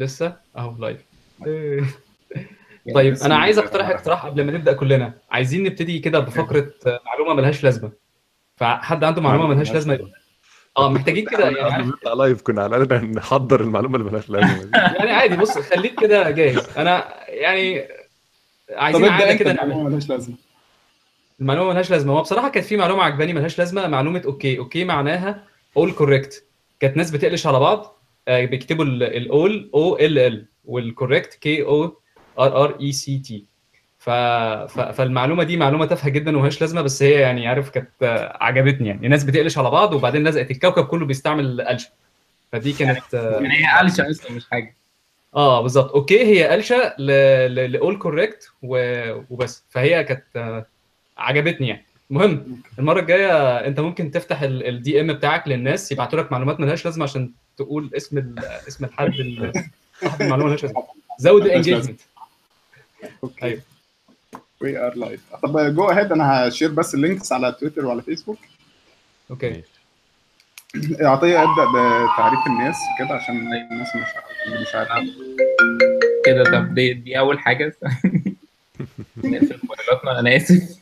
لسه؟ أهو live طيب. أنا عايز أقترح اقتراح قبل ما نبدأ كلنا. عايزين نبتدي كده بفقرة معلومة ملهاش لازمة. فحد عنده معلومة ملهاش لازمة؟ يقول آه محتاجين كده يعني live كنا على الأقل نحضر المعلومة اللي ملهاش لازمة يعني عادي بص خليك كده جاهز. أنا يعني عايزين عاده كده المعلومة نعمل. مالهاش لازمة. المعلومة ملهاش لازمة. هو بصراحة كانت في معلومة عجباني ملهاش لازمة معلومة okay. OK معناها all correct كانت ناس بتقلش على بعض. بيكتبوا ال all O L L وال correct K O R R E C T ف... ف... فالمعلومة دي معلومة تافهة جدا وملهاش لازمة بس هي يعني عارف كانت آه، عجبتني يعني. الناس بتقلش على بعض وبعدين لزقت الكوكب كله بيستعمل قلشه فدي كانت آه، يعني هي قلشه أصلا مش حاجة. آه بالظبط. OK هي قلشه ل all correct وبس. فهي كانت آه، عجبتني يعني. المهم المرة الجاية أنت ممكن تفتح ال DM بتاعك للناس يبعتوا لك معلومات ملهاش لازمة عشان تقول اسم اسم الحد ال- صاحب المعلومة ملهاش لازمه زود. ال engagement okay. We are live طب go ahead أنا ه share بس ال links على تويتر وعلى فيسبوك okay. عطية ابدأ بتعريف الناس كده عشان الناس مش اللي مش عارفة. كده طب دي, دي أول حاجة. نقفل موبايلاتنا أنا آسف.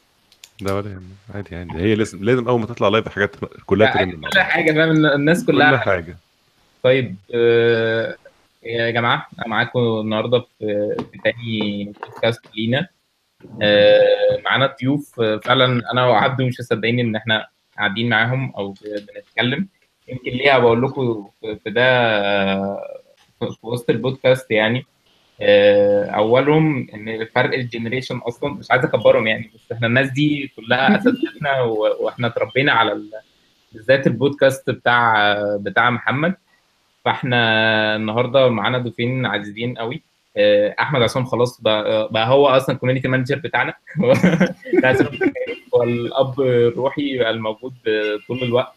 ده ولا يهمك. عادي عادي. هي لازم لازم أول ما تطلع لايف حاجات كلها ترند. كل. حاجة فاهم؟ الناس كل كلها حاجة. طيب آه، يا جماعة أنا معاكم النهارده في في تاني بودكاست لينا. آه، معانا ضيوف آه، فعلا أنا وعبده مش مصدقين إن إحنا قاعدين معاهم أو بنتكلم. يمكن ليه بقول لكم في ده في وسط البودكاست يعني. أولهم إن فرق ال generation أصلا مش عايز أكبرهم يعني بس إحنا الناس دي كلها اساتذتنا وإحنا اتربينا على ال- بالذات البودكاست بتاع بتاع محمد. فاحنا النهارده معانا ضيفين عزيزين قوي. آه، أحمد عصام خلاص بقى, بقى هو أصلا community manager بتاعنا. هو الأب الروحي الموجود طول الوقت.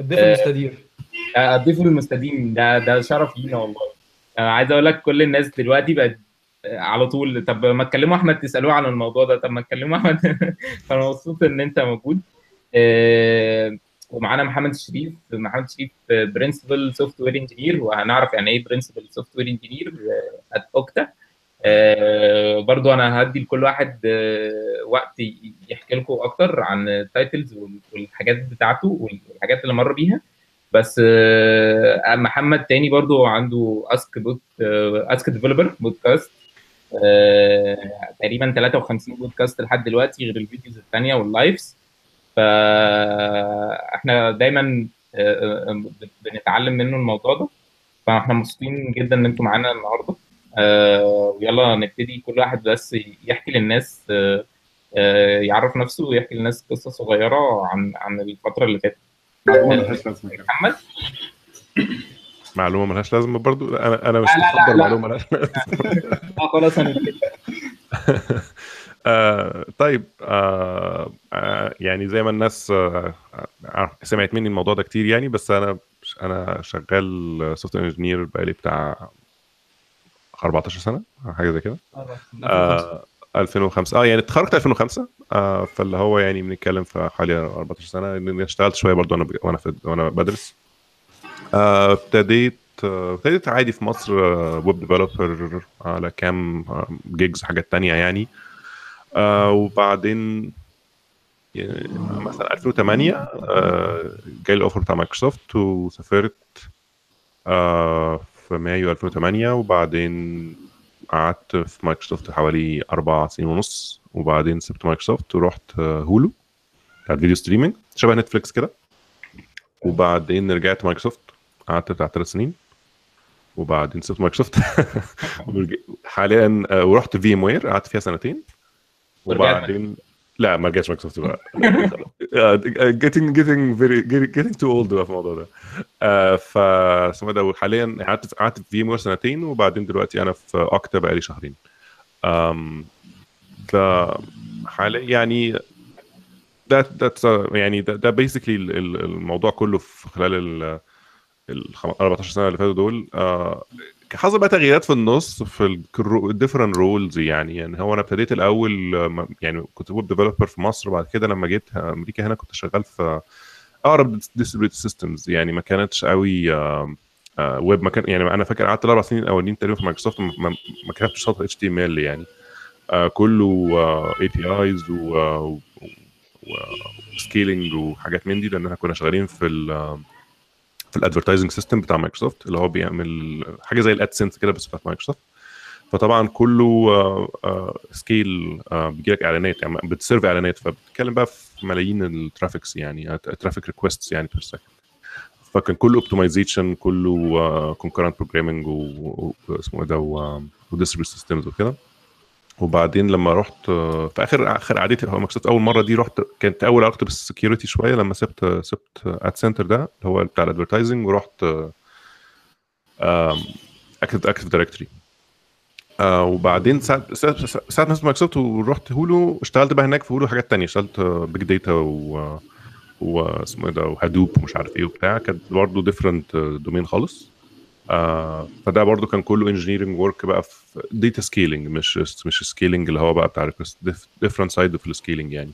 الضيف آه، المستدير. آه، الضيف المستديم. ده ده شرف لينا والله. عايز أقول لك كل الناس دلوقتي بقت على طول. طب ما تكلموا أحمد تسألوه عن الموضوع ده. طب ما تكلموا أحمد. فأنا مبسوط إن أنت موجود. ومعانا محمد الشريف محمد الشريف principal software engineer وهنعرف يعني إيه principal software engineer at Okta آه، برضو أنا هدي لكل واحد آه، وقت يحكي لكم أكتر عن ال titles والحاجات بتاعته والحاجات اللي مر بيها. بس آه، محمد تاني برضو عنده اسك بوت Ask Developer podcast آه، تقريبا 53 بودكاست لحد دلوقتي غير ال videos الثانية وال lives فاحنا دايما آه، آه، بنتعلم منه الموضوع ده. فاحنا مبسوطين جدا إن أنتم معانا النهارده. آه، ويلا نبتدي كل واحد بس يحكي للناس يعرف نفسه ويحكي للناس قصة صغيرة عن عن الفترة اللي فاتت. معلومة مالهاش لازمة محمد؟ معلومة ملهاش لازمة برضو؟ أنا أنا مش لا. معلومة ملهاش لازمة. آه خلاص هنبتدي آه طيب آه آه يعني زي ما الناس آه آه سمعت مني الموضوع ده كتير يعني بس أنا أنا شغال soft engineer بقالي بتاع 14 سنة حاجة زي كده. آه 2005 آه يعني اتخرجت 2005 آه فاللي هو يعني بنتكلم في حوالي 14 سنة. إني اشتغلت شوية برضو وأنا ب- وأنا في وأنا بدرس. آه، ابتديت آه، ابتديت عادي في مصر web developer على كام gigs حاجات تانية يعني. آه، وبعدين يعني مثلا 2008 آه، جالي ال offer بتاع مايكروسوفت وسافرت آه، في مايو 2008 وبعدين قعدت في مايكروسوفت حوالي أربع سنين ونص وبعدين سبت مايكروسوفت ورحت آه، هولو بتاعت video streaming شبه نتفليكس كده. وبعدين رجعت مايكروسوفت قعدت بتاع ثلاث سنين. وبعدين سبت مايكروسوفت. حاليا آه، ورحت VMware قعدت فيها سنتين. وبعدين لا ما رجعتش مايكروسوفت بقى. آه، getting getting very getting, too old بقى في الموضوع ده. آه، ف اسمه ده وحاليا قعدت في قعدت في VMware سنتين وبعدين دلوقتي أنا في Okta بقالي شهرين. أم، ده حاليا يعني ده ده يعني ده, ده basically الموضوع كله في خلال ال ال 14 سنة اللي فاتوا دول آه حصل بقى تغييرات في النص في ال different roles يعني يعني هو أنا ابتديت الأول آه، يعني كنت web developer في مصر بعد كده لما جيت أمريكا هنا كنت شغال في أقرب distributed systems يعني ما كانتش قوي آه ويب ما كان يعني أنا فاكر قعدت الأربع سنين الاولين تقريبا في مايكروسوفت ما, كتبتش سطر HTML يعني. آه كله APIs و scaling وحاجات من دي لأن إحنا كنا شغالين في في ال advertising system بتاع مايكروسوفت اللي هو بيعمل حاجة زي ال AdSense كده بس بتاعت مايكروسوفت فطبعا كله scale بيجي لك إعلانات يعني بت serve إعلانات فبتتكلم بقى في ملايين ال traffics يعني traffic requests يعني per second فكان كله optimization كله concurrent programming واسمه إيه ده و distributed systems وكده. وبعدين لما رحت في آخر آخر قعدتي في مايكروسوفت أول مرة دي رحت كانت أول علاقتي بال security شوية لما سبت سبت adCenter ده اللي هو بتاع ال advertising ورحت Active Active Directory وبعدين ساعة ساعة ما ورحت هولو اشتغلت بقى هناك في هولو حاجات تانية. اشتغلت big data و واسمه إيه ده و Hadoop ومش عارف إيه وبتاع. كانت برضه different domain خالص. آه فده برضو كان كله engineering work بقى في data scaling مش مش scaling اللي هو بقى بتاع different side في ال scaling يعني.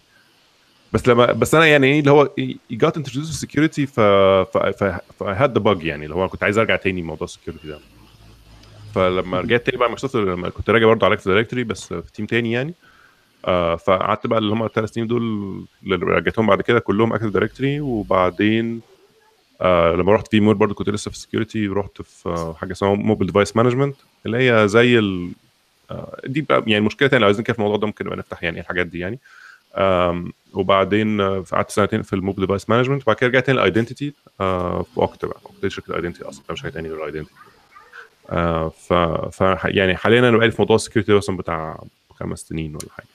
بس لما بس أنا يعني إيه اللي هو جات introduce ال security ف ف had the bug يعني اللي هو كنت عايز أرجع تاني موضوع ال security ده. فلما رجعت تاني بقى مايكروسوفت لما كنت راجع برضه على Directory بس في team تاني يعني. آه فقعدت بقى اللي هم الثلاث سنين دول اللي رجعتهم بعد كده كلهم Active Directory وبعدين آه لما رحت VMware برضه كنت لسه في ال security رحت في آه حاجة اسمها mobile device management اللي هي زي ال آه دي بقى يعني مشكلة تانية لو عايزين كده في الموضوع ده ممكن نبقى نفتح يعني الحاجات دي يعني. وبعدين آه، قعدت سنتين في ال mobile device management وبعد كده رجعت تاني ال identity في Okta بقى Okta شركة ال identity أصلا مش حاجة تانية غير ال identity ف ف يعني حاليا أنا بقالي في موضوع ال security مثلا بتاع خمس سنين ولا حاجة.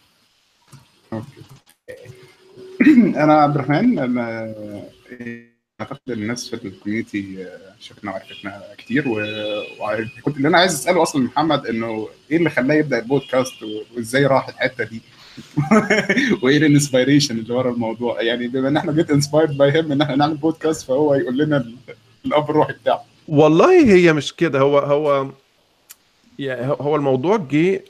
أنا عبد الرحمن أعتقد الناس في ال community شفنا وعرفتنا كتير وكنت اللي أنا عايز أسأله أصلا محمد إنه إيه اللي خلاه يبدأ البودكاست وإزاي راح الحتة دي؟ وإيه ال inspiration اللي ورا الموضوع؟ يعني بما إن إحنا get inspired by him إن إحنا نعمل بودكاست فهو يقول لنا ال- الأب الروحي بتاعه. والله هي مش كده هو هو يعني هو الموضوع جه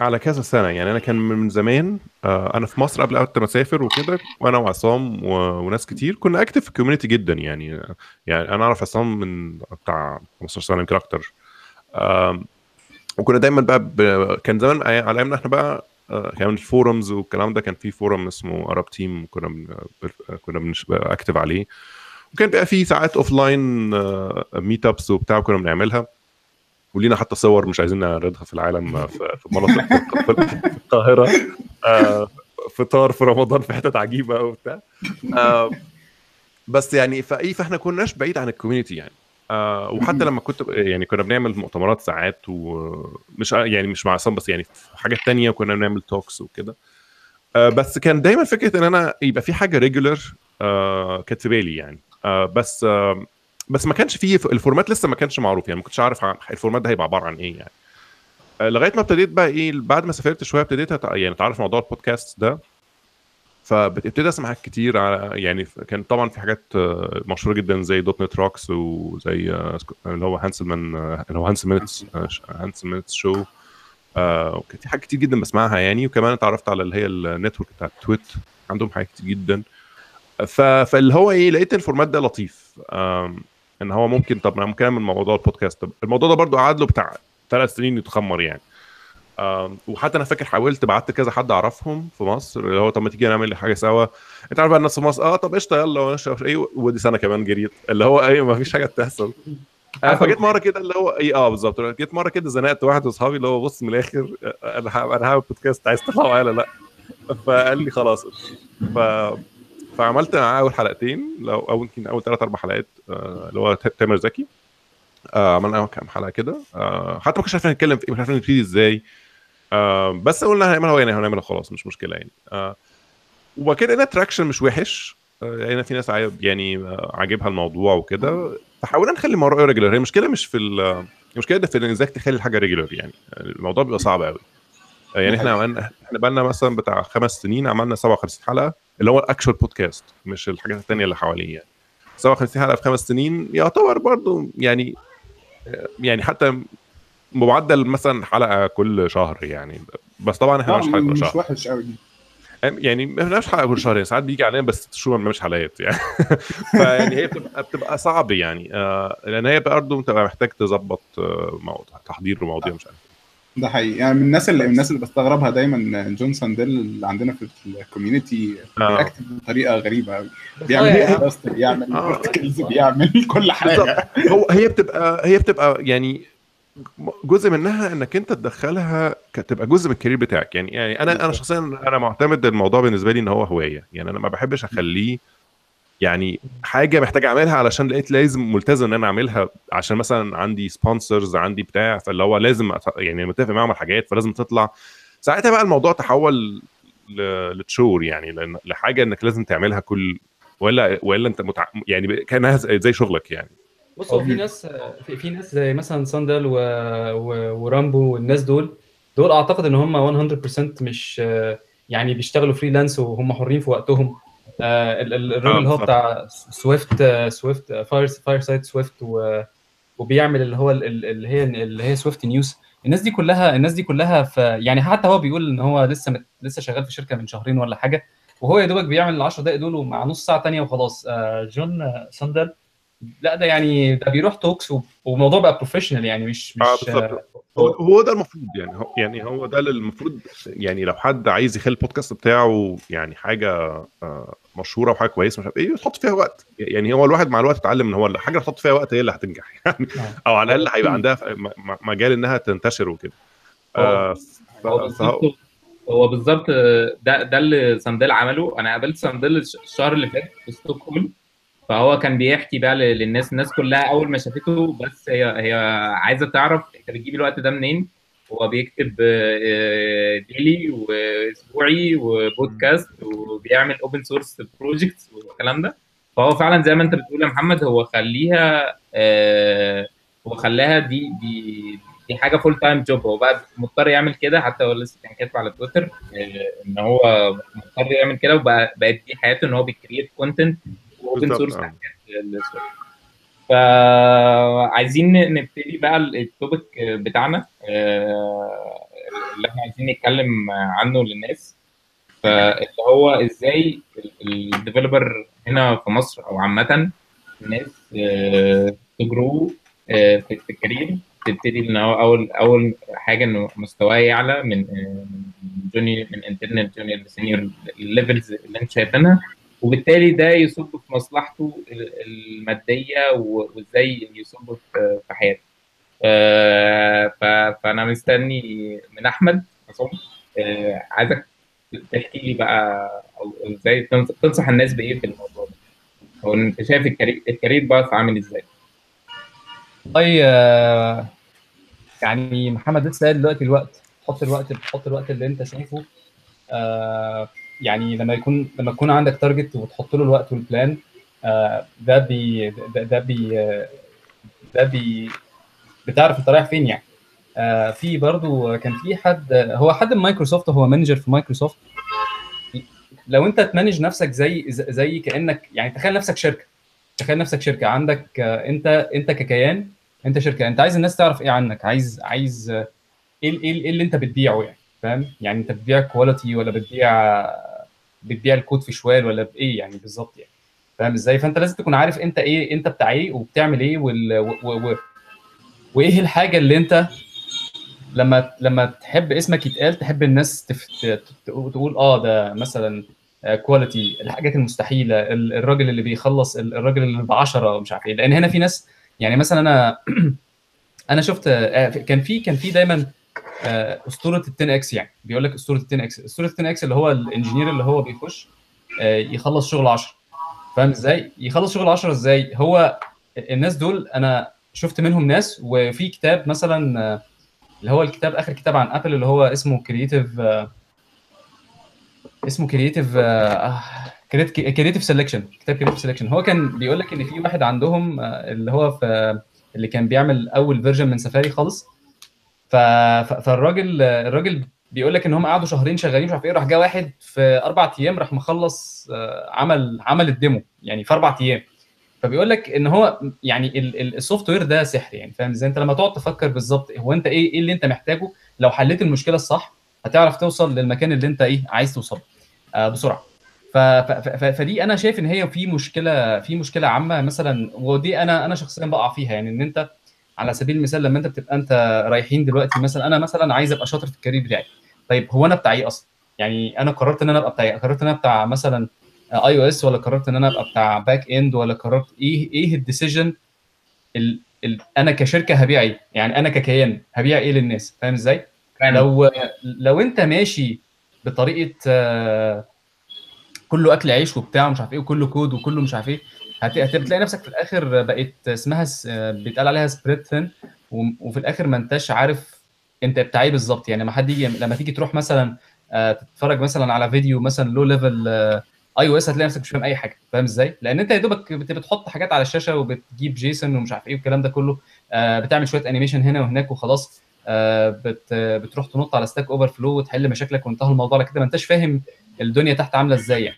على كذا سنة. يعني أنا كان من زمان آه، أنا في مصر قبل ما أسافر وكده وأنا وعصام وناس كتير كنا active في ال community جدا. يعني يعني أنا أعرف عصام من بتاع 15 سنة يمكن أكتر. وكنا دايما بقى ب... كان زمان على أيامنا إحنا بقى آه، كان ال forums والكلام ده. كان في forum اسمه ارب تيم كنا بن... كنا. active عليه. وكان بقى في ساعات offline meetups وبتاع كنا بنعملها. ولينا حتى صور مش عايزين نعرضها في العالم آه، في مناطق في القاهرة آه، فطار في رمضان في حتت عجيبة وبتاع. آه، بس يعني فايه فإحنا كناش بعيد عن ال community يعني. وحتى لما كنت يعني كنا بنعمل مؤتمرات ساعات ومش يعني مش مع عصام بس يعني في حاجات تانية كنا بنعمل talks وكده. بس كان دايما فكرة إن أنا يبقى في حاجة regular كانت في بالي يعني. بس بس ما كانش فيه ال format لسه ما كانش معروف يعني ما كنتش عارف ال format ده هيبقى عبارة عن إيه يعني. آه لغاية ما ابتديت بقى إيه بعد ما سافرت شوية ابتديت يعني أتعرف موضوع البودكاست ده. فابتديت أسمع حاجات كتير على يعني كان طبعا في حاجات آه، مشهورة جدا زي .NET Rocks وزي آه، اللي هو Hanselman اللي هو Hanselminutes Hanselminutes show. وكان في حاجات كتير جدا بسمعها يعني. وكمان اتعرفت على اللي هي ال network بتاعت TWiT عندهم حاجات كتير جدا. فاللي هو إيه لقيت ال format ده لطيف. إن هو ممكن طب أنا ممكن اعمل موضوع البودكاست. طب الموضوع ده برضو قعد له بتاع ثلاث سنين يتخمر يعني. وحتى أنا فاكر حاولت بعت كذا حد أعرفهم في مصر اللي هو طب ما تيجي نعمل حاجة سوا. أنت عارف بقى الناس في مصر آه طب قشطة يلا إيه ودي سنة كمان جريت. اللي هو إيه ما فيش حاجة بتحصل. آه، فجيت مرة كده اللي هو إيه آه بالظبط. جيت مرة كده زنقت واحد من أصحابي اللي هو بص من الآخر آه، أنا ه- أنا هعمل بودكاست عايز تطلع ولا لأ؟ فقال لي خلاص. ف فعملت معاه أول حلقتين لو أو يمكن أول ثلاث أربع حلقات آه، اللي هو تامر زكي. آه، عملنا كام حلقة كده. آه، حتى ما كناش عارفين نتكلم في إيه مش عارفين نبتدي إزاي. آه، بس قلنا هنعملها يعني هنعملها خلاص مش مشكلة يعني. آه، وبعد كده لقينا تراكشن مش وحش. آه، لقينا في ناس يعني عاجبها الموضوع وكده. فحاولنا نخلي الموضوع regular هي المشكلة مش في ال- المشكلة ده في إزاي تخلي الحاجة regular يعني. الموضوع بيبقى صعب قوي يعني إحنا عملنا إحنا بقى لنا مثلا بتاع خمس سنين عملنا 57 حلقة. اللي هو ال actual podcast مش الحاجات التانية اللي حواليه يعني. 57 حلقة في خمس سنين يعتبر برضو يعني يعني حتى معدل مثلا حلقة كل شهر يعني. بس طبعا إحنا آه، مش حلقة كل مش شهر. وحش قوي يعني ما بنعملش حلقة كل شهرين ساعات بيجي علينا بس ست شهور ما بنعملش حلقات يعني. فيعني هي بتبقى بتبقى صعب يعني. آه لأن هي برضه بتبقى محتاج تظبط آه تحضير ومواضيع مش عارف. ده حقيقي. يعني من الناس اللي من الناس اللي بستغربها دايما جون ساندل اللي عندنا في ال community آه. بيكتب بطريقة غريبة قوي بيعمل آه، post بيعمل آه. بيعمل كل حاجة. هو هي بتبقى هي بتبقى يعني جزء منها إنك أنت تدخلها تبقى جزء من ال career بتاعك. يعني يعني أنا أنا شخصيا أنا معتمد الموضوع بالنسبة لي إن هو هواية. يعني أنا ما بحبش أخليه يعني حاجة محتاج أعملها علشان لقيت لازم ملتزم إن أنا أعملها عشان مثلا عندي sponsors عندي بتاع فاللي هو لازم أت- يعني متفق معاهم على حاجات فلازم تطلع. ساعتها بقى الموضوع تحول ل- ل chore يعني لأن- لحاجة إنك لازم تعملها كل ولا ولا أنت متع... يعني كأنها زي شغلك يعني. بص هو في ناس في, في ناس زي مثلا ساندل و... و... ورامبو والناس دول دول أعتقد إن هم 100% مش يعني بيشتغلوا freelance وهم حرين في وقتهم. الراجل اللي هو. بتاع Swift Swift فاير فاير side Swift. وبيعمل اللي هو ال- ال- اللي هي اللي هي Swift news الناس دي كلها الناس دي كلها في يعني حتى هو بيقول إن هو لسه مت... لسه شغال في شركة من شهرين ولا حاجة وهو يا دوبك بيعمل ال 10 دقائق دول ومع نص ساعة تانية وخلاص آه، جون آه، ساندل لا ده يعني ده بيروح talks والموضوع بقى professional يعني مش مش بالظبط هو هو ده المفروض يعني هو يعني هو ده اللي المفروض يعني لو حد عايز يخلي البودكاست بتاعه يعني حاجة آه، مشهوره وحاجه كويسه مش عارف إيه يحط فيها وقت. يعني هو الواحد مع الوقت اتعلم إن هو الحاجة اللي تحط فيها وقت هي اللي هتنجح. يعني أو على الأقل هيبقى عندها مجال إنها تنتشر وكده. آه، هو فهو- بالظبط هو بالظبط ده ده اللي ساندل عمله. أنا قابلت ساندل الش- الشهر اللي فات في ستوكهولم. فهو كان بيحكي بقى للناس الناس كلها أول ما شافته بس هي هي عايزة تعرف أنت بتجيب الوقت ده منين؟ هو بيكتب آه، daily وأسبوعي وبودكاست وبيعمل open source projects والكلام ده. فهو فعلا زي ما أنت بتقول يا محمد هو خليها آه، هو خلاها دي دي دي حاجة full time job هو بقى مضطر يعمل كده حتى هو لسه كان كاتب على تويتر آه، إن هو مضطر يعمل كده وبقى بقت دي حياته إن هو بي create content و open بالظبط، source آه. فعايزين نبتدي بقى ال topic بتاعنا آه، اللي إحنا عايزين نتكلم عنه للناس. فاللي هو إزاي ال developer هنا في مصر أو عامة الناس ت grow في في ال career تبتدي إن هو أول أول حاجة انه مستواه يعلى من آه، junior من intern junior ل senior ال levels اللي أنت شايفينها. وبالتالي ده يصب في مصلحته ال- المادية وازاي يصب في حياته. آه، فأنا مستني من أحمد عصام آه، عايزك تحكي لي بقى إزاي تنص- تنصح الناس بإيه في الموضوع ده؟ أو أنت شايف ال career path عامل إزاي؟ والله آه، يعني محمد لسه دلوقتي الوقت حط الوقت حط الوقت اللي أنت شايفه يعني لما يكون لما يكون عندك target وتحط له الوقت وال plan آه، ده بي ده, بي ده بي بتعرف انت رايح فين يعني. آه، في برضو كان في حد هو حد من مايكروسوفت هو manager في مايكروسوفت لو انت ت manage نفسك زي زي كانك يعني تخيل نفسك شركة. تخيل نفسك شركة. عندك آه، انت انت ككيان انت شركة. انت عايز الناس تعرف إيه عنك. عايز عايز إيه إيه إيه اللي انت بتبيعه يعني فاهم؟ يعني انت بتبيع quality ولا بتبيع بتبيع الكود في شوال ولا بإيه يعني بالظبط يعني. فاهم إزاي؟ فأنت لازم تكون عارف أنت إيه أنت بتاع إيه وبتعمل إيه وال... و... و... و... وإيه الحاجة اللي أنت لما لما تحب اسمك يتقال تحب الناس تقول آه ده مثلا quality الحاجات المستحيلة ال- الراجل اللي بيخلص ال- الراجل اللي ب 10 مش عارف إيه. لأن هنا في ناس يعني مثلا أنا أنا شفت آه، كان في كان في دايما أسطورة ال 10 x يعني. بيقول لك أسطورة ال 10 x. أسطورة ال 10 x اللي هو ال engineer اللي هو بيخش آه، يخلص شغل 10 فاهم إزاي؟ يخلص شغل 10 إزاي؟ هو الناس دول أنا شفت منهم ناس وفي كتاب مثلا آه، اللي هو الكتاب آخر كتاب عن Apple اللي هو اسمه Creative اسمه Creative Creative Selection كتاب Creative Selection هو كان بيقول لك إن في واحد عندهم آه، اللي هو في اللي كان بيعمل أول version من سفاري خالص. ف... فالراجل الراجل بيقول لك إن هم قعدوا شهرين شغالين مش عارف إيه راح جه واحد في أربع أيام راح مخلص آه، عمل عمل ال demo يعني في أربع أيام. فبيقول لك إن هو يعني ال- ال- ال software ده سحر يعني فاهم إزاي؟ أنت لما تقعد تفكر بالظبط هو أنت إيه إيه اللي أنت محتاجه؟ لو حليت المشكلة الصح هتعرف توصل للمكان اللي أنت إيه عايز توصل آه، بسرعة. فدي أنا شايف إن هي في مشكلة في مشكلة عامة مثلا ودي أنا أنا شخصيا بقع فيها يعني إن أنت على سبيل المثال لما انت بتبقى انت رايحين دلوقتي مثلا أنا مثلا عايز أبقى شاطر في ال career بتاعي. طيب هو أنا بتاع إيه أصلا؟ يعني أنا قررت إن أنا أبقى بتاع إيه؟ قررت إن أنا بتاع مثلا iOS ولا قررت إن أنا أبقى بتاع back end ولا قررت إيه إيه ال decision ال... ال... أنا كشركة هبيع إيه؟ يعني أنا ككيان هبيع إيه للناس؟ فاهم إزاي؟ لو لو أنت ماشي بطريقة آه، كله أكل عيش وبتاع ومش عارف إيه وكله كود وكله مش عارف إيه هت- هتلاقي نفسك في الآخر بقت اسمها س- بيتقال عليها spread thin وفي الآخر ما انتش عارف انت بتاع إيه بالظبط. يعني لما حد يجي لما تيجي تروح مثلا آه، تتفرج مثلا على فيديو مثلا low level iOS هتلاقي نفسك مش فاهم أي حاجة. فاهم إزاي؟ لأن أنت يا دوبك بت- بتحط حاجات على الشاشة وبتجيب JSON ومش عارف إيه والكلام ده كله. آه، بتعمل شوية animation هنا وهناك وخلاص. آه، بت بتروح تنط على Stack Overflow وتحل مشاكلك وانتهى الموضوع. على كده ما انتش فاهم الدنيا تحت عاملة إزاي يعني.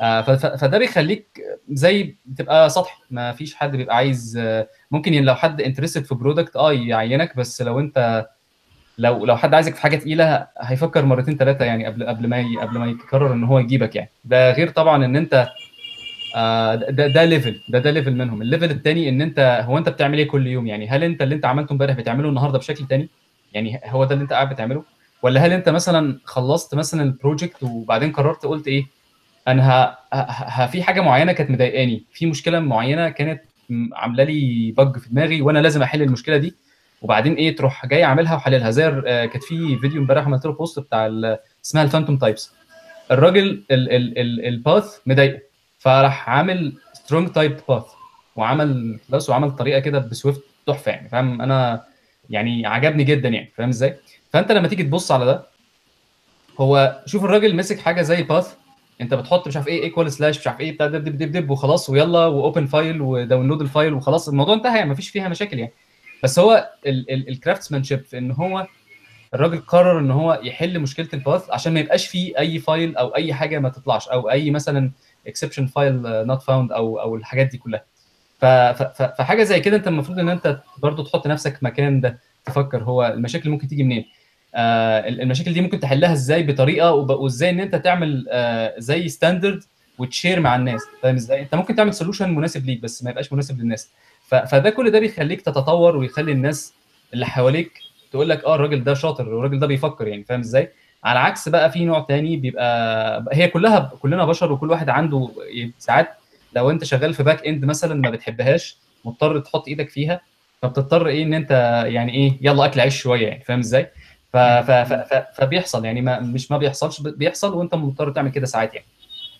فده بيخليك زي بتبقى سطحي ما فيش حد بيبقى عايز آه، ممكن لو حد interested في product آه يعينك بس لو انت لو لو حد عايزك في حاجة تقيلة هيفكر مرتين ثلاثة يعني قبل قبل ما قبل ما يقرر إن هو يجيبك يعني. ده غير طبعا إن أنت آه، ده ده level ده ده level منهم. ال level الثاني إن أنت هو أنت بتعمل إيه كل يوم يعني؟ هل أنت اللي أنت عملته امبارح بتعمله النهارده بشكل تاني؟ يعني هو ده اللي أنت قاعد بتعمله؟ ولا هل أنت مثلا خلصت مثلا ال project وبعدين قررت قلت إيه؟ أنا ه... ه... في حاجة معينة كانت مضايقاني. في مشكلة معينة كانت عاملة لي bug في دماغي وأنا لازم أحل المشكلة دي. وبعدين إيه تروح جاي عاملها وحللها. زي آه، كانت في فيديو امبارح عملت له post بتاع اسمها ال phantom types الراجل ال- ال- ال- ال path مضايقه. فراح عامل strong type path وعمل بس وعمل طريقة كده ب Swift تحفة يعني فاهم؟ أنا يعني عجبني جدا يعني فاهم إزاي؟ فأنت لما تيجي تبص على ده هو شوف الراجل مسك حاجة زي path انت بتحط مش عارف إيه equal slash مش عارف إيه بتاع دب دب دب دب وخلاص ويلا و open file و download ال file وخلاص. الموضوع انتهى يعني مفيش فيها مشاكل يعني. بس هو ال craftsmanship في إن هو الراجل قرر إن هو يحل مشكلة ال path عشان ما يبقاش فيه أي file أو أي حاجة ما تطلعش أو أي مثلا exception file not found أو أو الحاجات دي كلها. فحاجة زي كده أنت المفروض إن أنت برضو تحط نفسك مكان ده تفكر هو المشاكل ممكن تيجي منين. آه ال- المشاكل دي ممكن تحلها إزاي بطريقة وازاي ان انت تعمل آه زي standard وتشير مع الناس. فاهم إزاي؟ انت ممكن تعمل solution مناسب ليك بس ما يبقاش مناسب للناس. فده كل ده بيخليك تتطور ويخلي الناس اللي حواليك تقول لك آه الراجل ده شاطر والراجل ده بيفكر يعني فاهم إزاي؟ على عكس بقى في نوع تاني بيبقى هي كلها كلنا بشر وكل واحد عنده ساعات لو انت شغال في back end مثلا ما بتحبهاش مضطر تحط إيدك فيها فبتضطر إيه ان انت يعني إيه يلا اكل عيش شوية يعني فاهم إزاي؟ ف ف ف ف فبيحصل يعني ما مش ما بيحصلش بيحصل وانت مضطر تعمل كده ساعات يعني.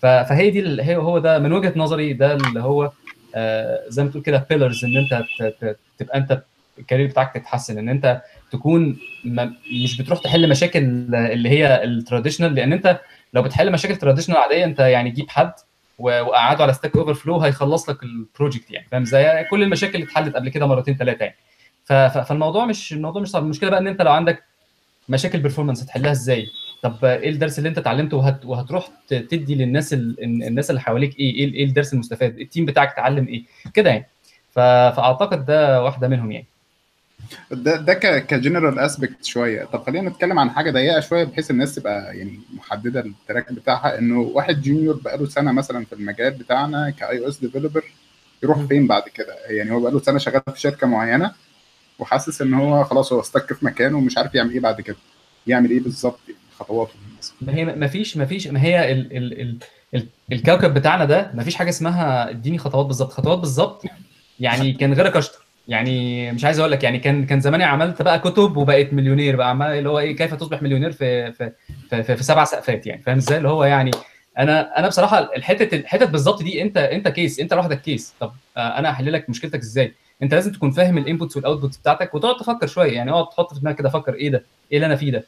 ف- فهي دي ال- هي هو ده من وجهة نظري ده اللي هو آه، زي ما تقول كده pillars إن أنت ت- تبقى أنت الكارير بتاعك تتحسن إن أنت تكون ما مش بتروح تحل مشاكل اللي هي ال traditional لأن أنت لو بتحل مشاكل traditional عادية أنت يعني جيب حد وقعده على Stack Overflow هيخلص لك ال project يعني فاهم؟ إزاي كل المشاكل اللي اتحلت قبل كده مرتين ثلاثة يعني. فالموضوع مش الموضوع مش صعب. المشكلة بقى إن أنت لو عندك مشاكل performance هتحلها إزاي؟ طب إيه الدرس اللي أنت اتعلمته وهت... وهتروح تدي للناس ال... الناس اللي حواليك إيه إيه إيه الدرس المستفاد؟ ال team بتاعك اتعلم إيه؟ كده يعني. ف... فأعتقد ده واحدة منهم يعني. ده ده ك ك general aspect شوية. طب خلينا نتكلم عن حاجة ضيقة شوية بحيث الناس تبقى يعني محددة ال track بتاعها. إنه واحد junior بقاله سنة مثلا في المجال بتاعنا ك iOS developer يروح. فين بعد كده؟ يعني هو بقاله سنة شغال في شركة معينة وحاسس إن هو خلاص هو stuck في مكانه ومش عارف يعمل إيه بعد كده. يعمل إيه بالظبط؟ خطواته ما هي ما فيش ما فيش ما هي ال... ال... ال... ال... الكوكب بتاعنا ده ما فيش حاجة اسمها اديني خطوات بالظبط. خطوات بالظبط يعني كان غيرك اشطر يعني مش عايز أقول لك يعني كان كان زماني عملت بقى كتب وبقيت مليونير بقى. عمال اللي هو إيه كيف تصبح مليونير في في في, في, في سبع سقفات يعني. فاهم إزاي؟ اللي هو يعني أنا أنا بصراحة الحتة الحتت بالظبط دي انت أنت case أنت لوحدك case طب آه، أنا احل لك مشكلتك إزاي؟ انت لازم تكون فاهم ال inputs وال outputs بتاعتك وتقعد تفكر شوية. يعني اقعد تحط في دماغك كده فكر إيه ده؟ إيه اللي أنا فيه ده؟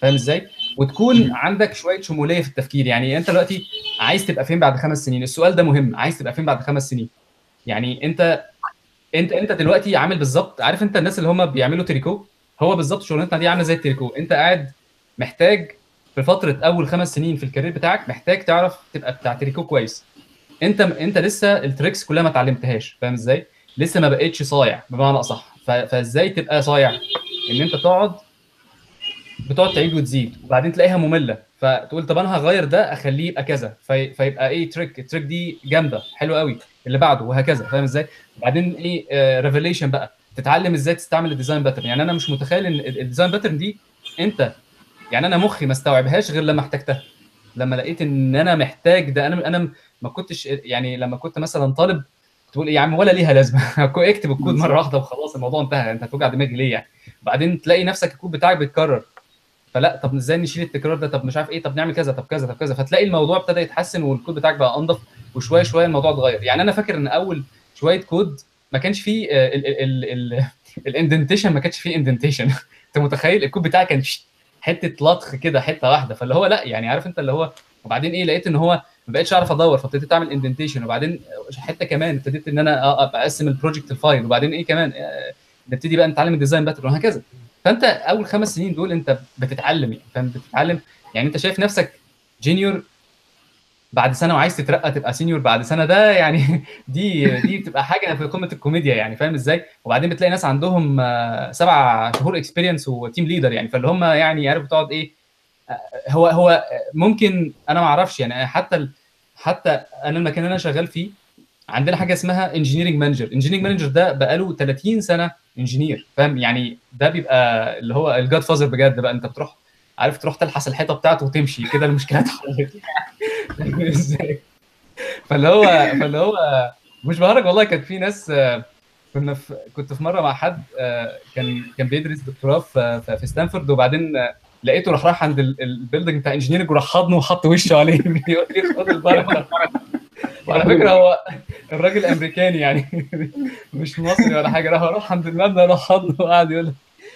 فاهم إزاي؟ وتكون عندك شوية شمولية في التفكير. يعني انت دلوقتي عايز تبقى فين بعد خمس سنين؟ السؤال ده مهم. عايز تبقى فين بعد خمس سنين؟ يعني انت انت انت دلوقتي عامل بالظبط عارف انت الناس اللي هم بيعملوا تريكو؟ هو بالظبط شغلانتنا دي عاملة زي التريكو. انت قاعد محتاج في فترة أول خمس سنين في ال career بتاعك محتاج تعرف تبقى بتاع تريكو كويس. انت انت لسه ال tricks كلها ما اتعلمتهاش. فاهم إزاي؟ لسه ما بقتش صايع بمعنى أصح. فإزاي تبقى صايع؟ إن أنت تقعد بتقعد تعيد وتزيد وبعدين تلاقيها مملة. فتقول طب أنا هغير ده أخليه يبقى كذا. في... فيبقى إيه trick ال trick دي جامدة حلوة قوي اللي بعده وهكذا فاهم إزاي؟ بعدين إيه revelation بقى. تتعلم إزاي تستعمل ال design pattern يعني أنا مش متخيل إن ال design pattern دي أنت يعني أنا مخي ما استوعبهاش غير لما احتجتها. لما لقيت إن أنا محتاج ده. أنا أنا ما كنتش يعني لما كنت مثلا طالب تقول إيه يا عم ولا ليها لازمة؟ اكتب الكود مرة واحدة وخلاص الموضوع انتهى. انت هتوجع دماغي ليه يعني؟ بعدين تلاقي نفسك الكود بتاعك بيتكرر. فلا طب إزاي نشيل التكرار ده؟ طب مش عارف إيه طب نعمل كذا طب كذا طب كذا. فتلاقي الموضوع ابتدى يتحسن والكود بتاعك بقى أنضف وشوية شوية الموضوع اتغير. يعني أنا فاكر إن أول شوية كود ما كانش فيه ال indentation ما كانش فيه indentation. أنت متخيل؟ الكود بتاعي كان حتة لطخ كده حتة واحدة. فاللي هو لا يعني عارف أنت اللي هو وبعدين إيه لقيت إن هو ما بقتش أعرف ادور فابتديت أعمل indentation وبعدين حتة كمان ابتديت إن أنا أقسم ال project ال file وبعدين إيه كمان نبتدي بقى نتعلم ال design pattern وهكذا. فأنت أول خمس سنين دول أنت بتتعلم يعني فاهم؟ بتتعلم. يعني أنت شايف نفسك junior بعد سنة وعايز تترقى تبقى senior بعد سنة. ده يعني دي دي بتبقى حاجة في قمة الكوميديا يعني فاهم إزاي؟ وبعدين بتلاقي ناس عندهم سبع شهور experience و team leader يعني. فاللي هم يعني عارف بتقعد إيه هو هو ممكن أنا ما أعرفش يعني حتى. حتى أنا المكان اللي أنا شغال فيه عندنا حاجة اسمها engineering manager engineering manager ده بقاله 30 سنة engineer فاهم؟ يعني ده بيبقى اللي هو ال godfather بجد بقى. انت بتروح عارف تروح تلحس الحيطة بتاعته وتمشي كده المشكلة اتحلت إزاي فاللي هو فاللي هو مش بهزر والله. كان في ناس كنا في كنت في مرة مع حد كان كان بيدرس دكتوراه في ستانفورد وبعدين لقيته راح راح عند ال building بتاع engineering وراح حضنه وحط وشه عليه. يقول لي خد البركة. وعلى فكرة هو الراجل أمريكاني يعني. مش مصري ولا حاجة. راح راح عند المبنى راح حضنه وقعد يقول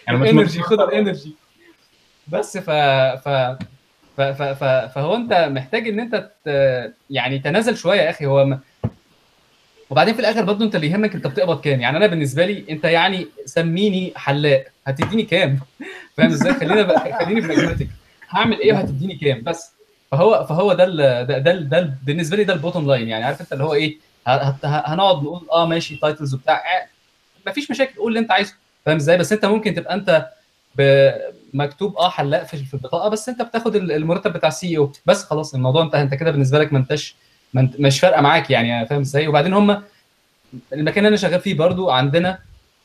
ال energy خد ال energy بس ف ف ف ف ف فهو انت محتاج إن انت ت... يعني تنازل شوية يا أخي. هو. وبعدين في الآخر برضه أنت اللي يهمك أنت بتقبض كام؟ يعني أنا بالنسبة لي أنت يعني سميني حلاق هتديني كام؟ فاهم إزاي؟ خلينا بقى خليني pragmatic هعمل إيه وهتديني كام؟ بس. فهو فهو ده ده ده, بالنسبة لي ده ال bottom line يعني عارف أنت اللي هو إيه؟ هنقعد نقول آه ماشي titles وبتاع. مفيش مشاكل قول اللي أنت عايزه. فاهم إزاي؟ بس أنت ممكن تبقى أنت مكتوب آه حلاق في البطاقة بس أنت بتاخد المرتب بتاع ال CEO بس خلاص الموضوع انتهى. أنت كده بالنسبة لك ما انتش مش فارقة معاك يعني فاهم إزاي؟ وبعدين هم المكان اللي أنا شغال فيه برضو عندنا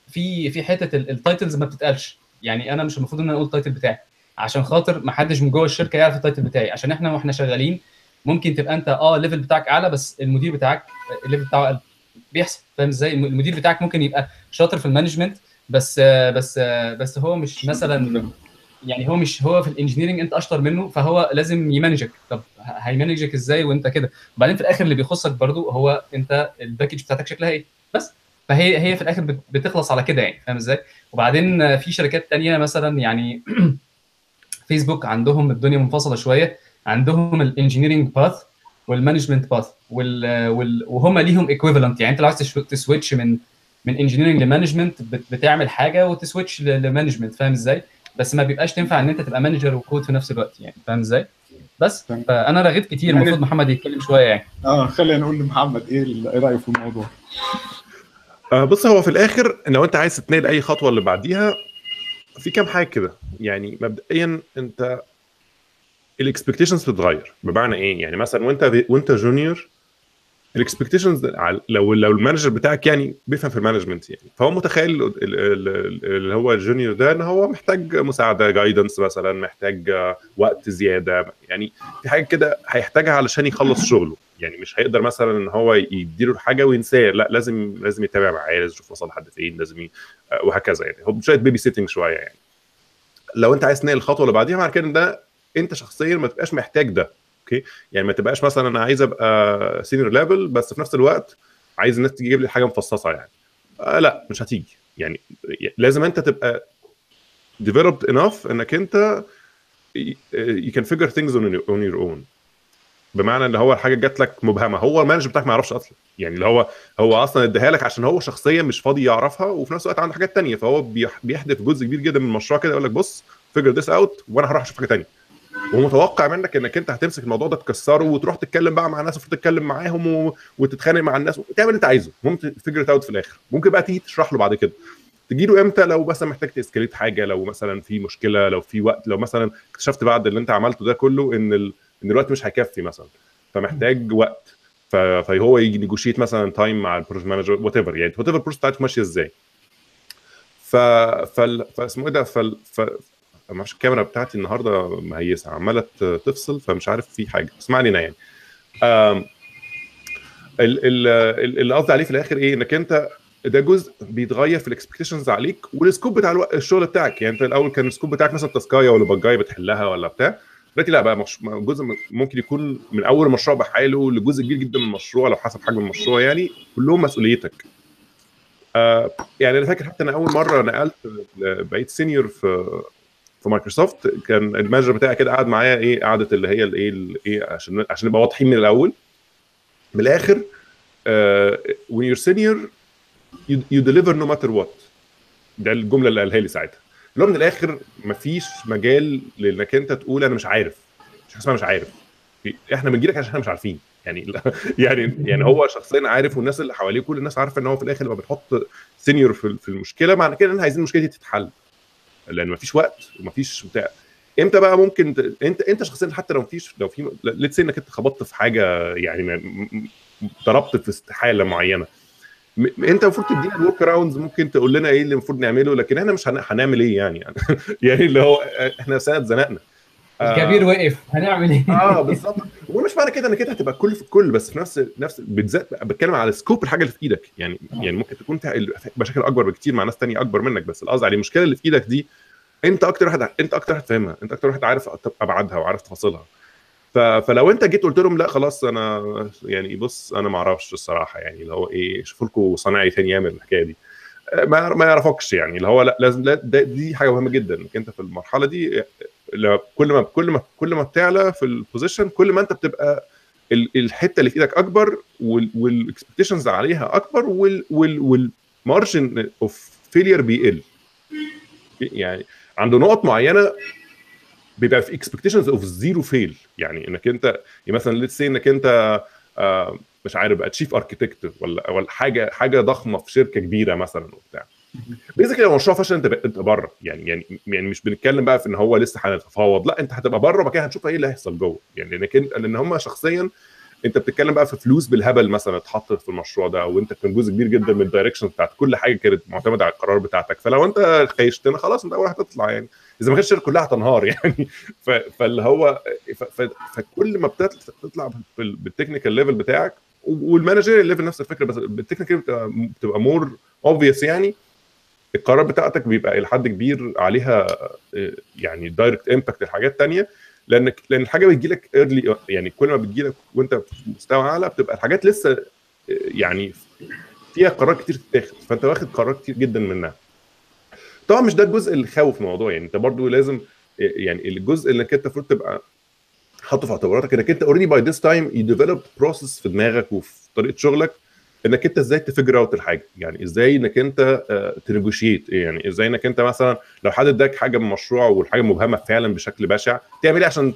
في في حتة ال titles ما بتتقالش. يعني أنا مش المفروض إن أنا أقول ال title بتاعي. عشان خاطر ما حدش من جوه الشركة يعرف ال title بتاعي. عشان إحنا وإحنا شغالين ممكن تبقى أنت آه ال level بتاعك أعلى بس المدير بتاعك ال level بتاعه أقل. بيحصل فاهم إزاي؟ المدير بتاعك ممكن يبقى شاطر في ال management بس بس بس هو مش مثلا يعني هو مش هو في ال engineering انت اشطر منه فهو لازم ي manage ك. طب هي manage ك إزاي وانت كده؟ وبعدين في الآخر اللي بيخصك برضو هو انت ال package بتاعتك شكلها إيه؟ بس. فهي هي في الآخر بتخلص على كده يعني فاهم إزاي؟ وبعدين في شركات تانية مثلا يعني فيسبوك عندهم الدنيا منفصلة شوية عندهم ال engineering path وال management path. وهم ليهم equivalent يعني. انت لو عايز ت switch من من engineering ل management بتعمل حاجة وت switch ل management فاهم إزاي؟ بس ما بيبقاش تنفع إن أنت تبقى manager و code في نفس الوقت يعني فاهم إزاي؟ بس فأنا رغيت كتير المفروض محمد يتكلم شوية يعني. آه خلينا نقول لمحمد إيه إيه رأيه في الموضوع؟ آه بص هو في الآخر لو أنت عايز تتنقل أي خطوة اللي بعديها في كام حاجة كده. يعني مبدئيا أنت ال expectations بتتغير بمعنى إيه؟ يعني مثلا وأنت وأنت junior ال expectations لو لو ال manager بتاعك يعني بيفهم في ال management يعني. فهو متخيل اللي هو ال junior ده إن هو محتاج مساعدة guidance مثلا محتاج وقت زيادة. يعني في حاجة كده هيحتاجها علشان يخلص شغله. يعني مش هيقدر مثلا إن هو يديله الحاجة وينساه. لا لازم لازم يتابع معاه لازم يشوف وصل لحد فين لازم ي... وهكذا يعني. هو شوية babysitting شوية يعني. لو أنت عايز تنقل الخطوة اللي بعديها معنى كده ده أنت شخصيا ما تبقاش محتاج ده. okay؟ يعني ما تبقاش مثلا أنا عايز أبقى senior level بس في نفس الوقت عايز الناس تجيب لي حاجة مفصصة يعني. آه لا مش هتيجي. يعني لازم أنت تبقى developed enough إنك أنت figure things on your, on your own. بمعنى إن هو الحاجة جات لك مبهمة. هو ال manager بتاعك ما يعرفش أصلا. يعني اللي هو هو أصلا اداها لك عشان هو شخصيا مش فاضي يعرفها وفي نفس الوقت عنده حاجات تانية. فهو بيحدف جزء كبير جدا من المشروع كده يقول لك بص figure this out وأنا هروح أشوف حاجة ثانية وهو متوقع منك إنك أنت هتمسك الموضوع ده تكسره وتروح تتكلم بقى مع ناس وتتكلم معاهم و... وتتخانق مع الناس وتعمل اللي أنت عايزه. المهم ت figure out في الآخر. ممكن بقى تيجي تشرح له بعد كده. تجيله إمتى؟ لو مثلا محتاج ت escalate حاجة لو مثلا في مشكلة لو في وقت لو مثلا اكتشفت بعد اللي أنت عملته ده كله إن ال... إن الوقت مش هيكفي مثلا. فمحتاج وقت. ف... فهو يجي negotiate مثلا time مع ال project manager whatever يعني whatever بتاعتك ماشية إزاي. ف. فاسمه إيه ده؟ فال... ف معرفش الكاميرا بتاعتي النهارده مهيسة عمالة تفصل فمش عارف في حاجة. بس ما علينا يعني اللي قصدي عليه في الآخر إيه؟ إنك أنت ده جزء بيتغير في ال expectations عليك وال scope بتاع الشغل بتاعك. يعني أنت الأول كان ال scope بتاعك مثلا task اية ولا bug اية بتحلها ولا بتاع. دلوقتي لا بقى مش... جزء ممكن يكون من أول مشروع بحاله لجزء كبير جدا من المشروع لو حسب حجم المشروع يعني كلهم مسؤوليتك. آه يعني أنا فاكر حتى أنا أول مرة نقلت بقيت senior في في مايكروسوفت كان ال manager بتاعي كده قعد معايا إيه قعده اللي هي الايه الايه عشان عشان نبقى واضحين من الأول. من الآخر uh, when you're senior you, you deliver no matter what. ده الجملة اللي قالها لي ساعتها. اللي هو من الآخر مفيش مجال لإنك أنت تقول أنا مش عارف. مش اسمها مش عارف. إحنا بنجيلك عشان إحنا مش عارفين. يعني يعني يعني هو شخصيا عارف والناس اللي حواليه كل الناس عارفة إن هو في الآخر لما بنحط senior في المشكلة معنى كده إن إحنا عايزين المشكلة دي تتحل. لأن مفيش وقت ومفيش بتاع إمتى بقى ممكن. انت انت شخصيا حتى لو مفيش لو في let's say انك انت خبطت في حاجة يعني ضربت في استحالة معينة. انت المفروض تدينا ال workarounds ممكن تقول لنا إيه اللي المفروض نعمله لكن إحنا مش هن... هنعمل إيه يعني؟ يعني اللي هو إحنا سنة اتزنقنا آه، الكبير وقف هنعمل إيه؟ آه بالظبط. ومش معنى كده انك انت هتبقى كل في الكل بس في نفس نفس بالذات بتكلم على سكوب الحاجة اللي في إيدك. يعني يعني ممكن تكون مشاكل أكبر بكتير مع ناس تانية أكبر منك بس القصد على المشكلة اللي في إيدك دي أنت أكتر واحد أنت أكتر واحد فاهمها أنت أكتر واحد عارف أبعادها وعارف تفاصيلها. فلو أنت جيت قلت لهم لأ خلاص أنا يعني بص أنا ما أعرفش الصراحة يعني اللي هو إيه شوفوا لكم صنايعي تاني يعمل الحكاية دي. ما ما يعرفكش يعني اللي هو لأ لازم لا دي حاجة مهمة جدا إنك أنت في المرحلة دي كل ما كل ما كل ما بتعلى في ال position كل ما انت بتبقى ال- الحتة اللي في إيدك اكبر وال expectations عليها اكبر وال margin of failure بيقل. يعني عند نقط معينة بيبقى في expectations of zero fail يعني انك انت يعني مثلا let's say انك انت آه، مش عارف بقى chief architect ولا ولا حاجة حاجة ضخمة في شركة كبيرة مثلا وبتاع. basically لو المشروع فشل انت انت بره. يعني يعني يعني مش بنتكلم بقى في إن هو لسه هنتفاوض. لا انت هتبقى بره وبعد كده هنشوف إيه اللي هيحصل جوه. يعني لأنك انت لأن هم شخصيا انت بتتكلم بقى في فلوس بالهبل مثلا اتحطت في المشروع ده وانت كان جزء كبير جدا من ال direction بتاعت كل حاجة كانت معتمدة على القرار بتاعتك. فلو انت خيشتها خلاص انت أول هتطلع يعني. إذا ما كانتش كلها هتنهار يعني. فاللي هو فكل ما بتطلع تطلع بال- بال technical level بتاعك وال managerial level نفس الفكرة بس بال technical بتبقى more obvious يعني القرارات بتاعتك بيبقى إلى حد كبير عليها آه، يعني direct impact لحاجات تانية لأن لأن الحاجة بتجي لك early يعني كل ما بتجي لك وأنت في مستوى أعلى بتبقى الحاجات لسه آه، يعني فيها قرارات كتير تتاخد فأنت واخد قرارات كتير جدا منها. طبعا مش ده الجزء اللي خوف الموضوع يعني أنت برضو لازم يعني الجزء اللي أنت المفروض تبقى حاطه في اعتباراتك إنك أنت already by this time you develop process في دماغك وفي طريقة شغلك إنك أنت إزاي ت figure out الحاجة. يعني إزاي إنك أنت ت negotiate. يعني إزاي إنك أنت مثلا لو حد إداك حاجة من مشروع والحاجة مبهمة فعلا بشكل بشع تعمل إيه عشان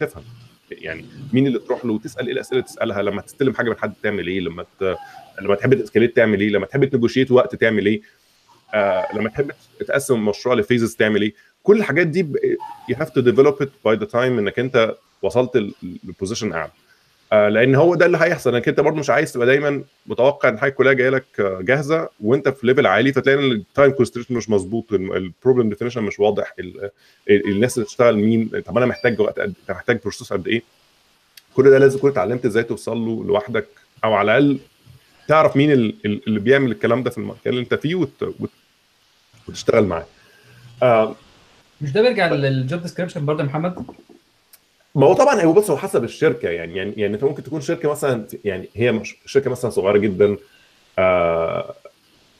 تفهم؟ يعني مين اللي تروح له وتسأل إيه الأسئلة اللي تسألها لما تستلم حاجة من حد تعمل إيه لما ت... لما تحب ت escalate تعمل إيه لما تحب ت negotiate وقت تعمل إيه آه لما تحب تقسم المشروع ل phases تعمل إيه. كل الحاجات دي you have to develop it by the time إنك أنت وصلت ل position أعلى. آه لأن هو ده اللي هيحصل. إنك أنت برضه مش عايز تبقى دايما متوقع إن الحاجة كلها جاية لك آه، جاهزة وأنت في level عالي فتلاقي إن ال time constraint مش مظبوط ال problem definition مش واضح ال- ال- الناس اللي تشتغل مين طب أنا محتاج وقت قد انت محتاج process قد إيه؟ كل ده لازم تكون اتعلمت إزاي توصل له لوحدك أو على الأقل تعرف مين ال- ال- اللي بيعمل الكلام ده في المكان اللي أنت فيه وت... وت... وتشتغل معاه. آه مش ده بيرجع لل job description برضه يا محمد؟ ما هو طبعا هو بص هو حسب الشركة يعني يعني يعني أنت ممكن تكون شركة مثلا يعني هي مش شركة مثلا صغيرة جدا آه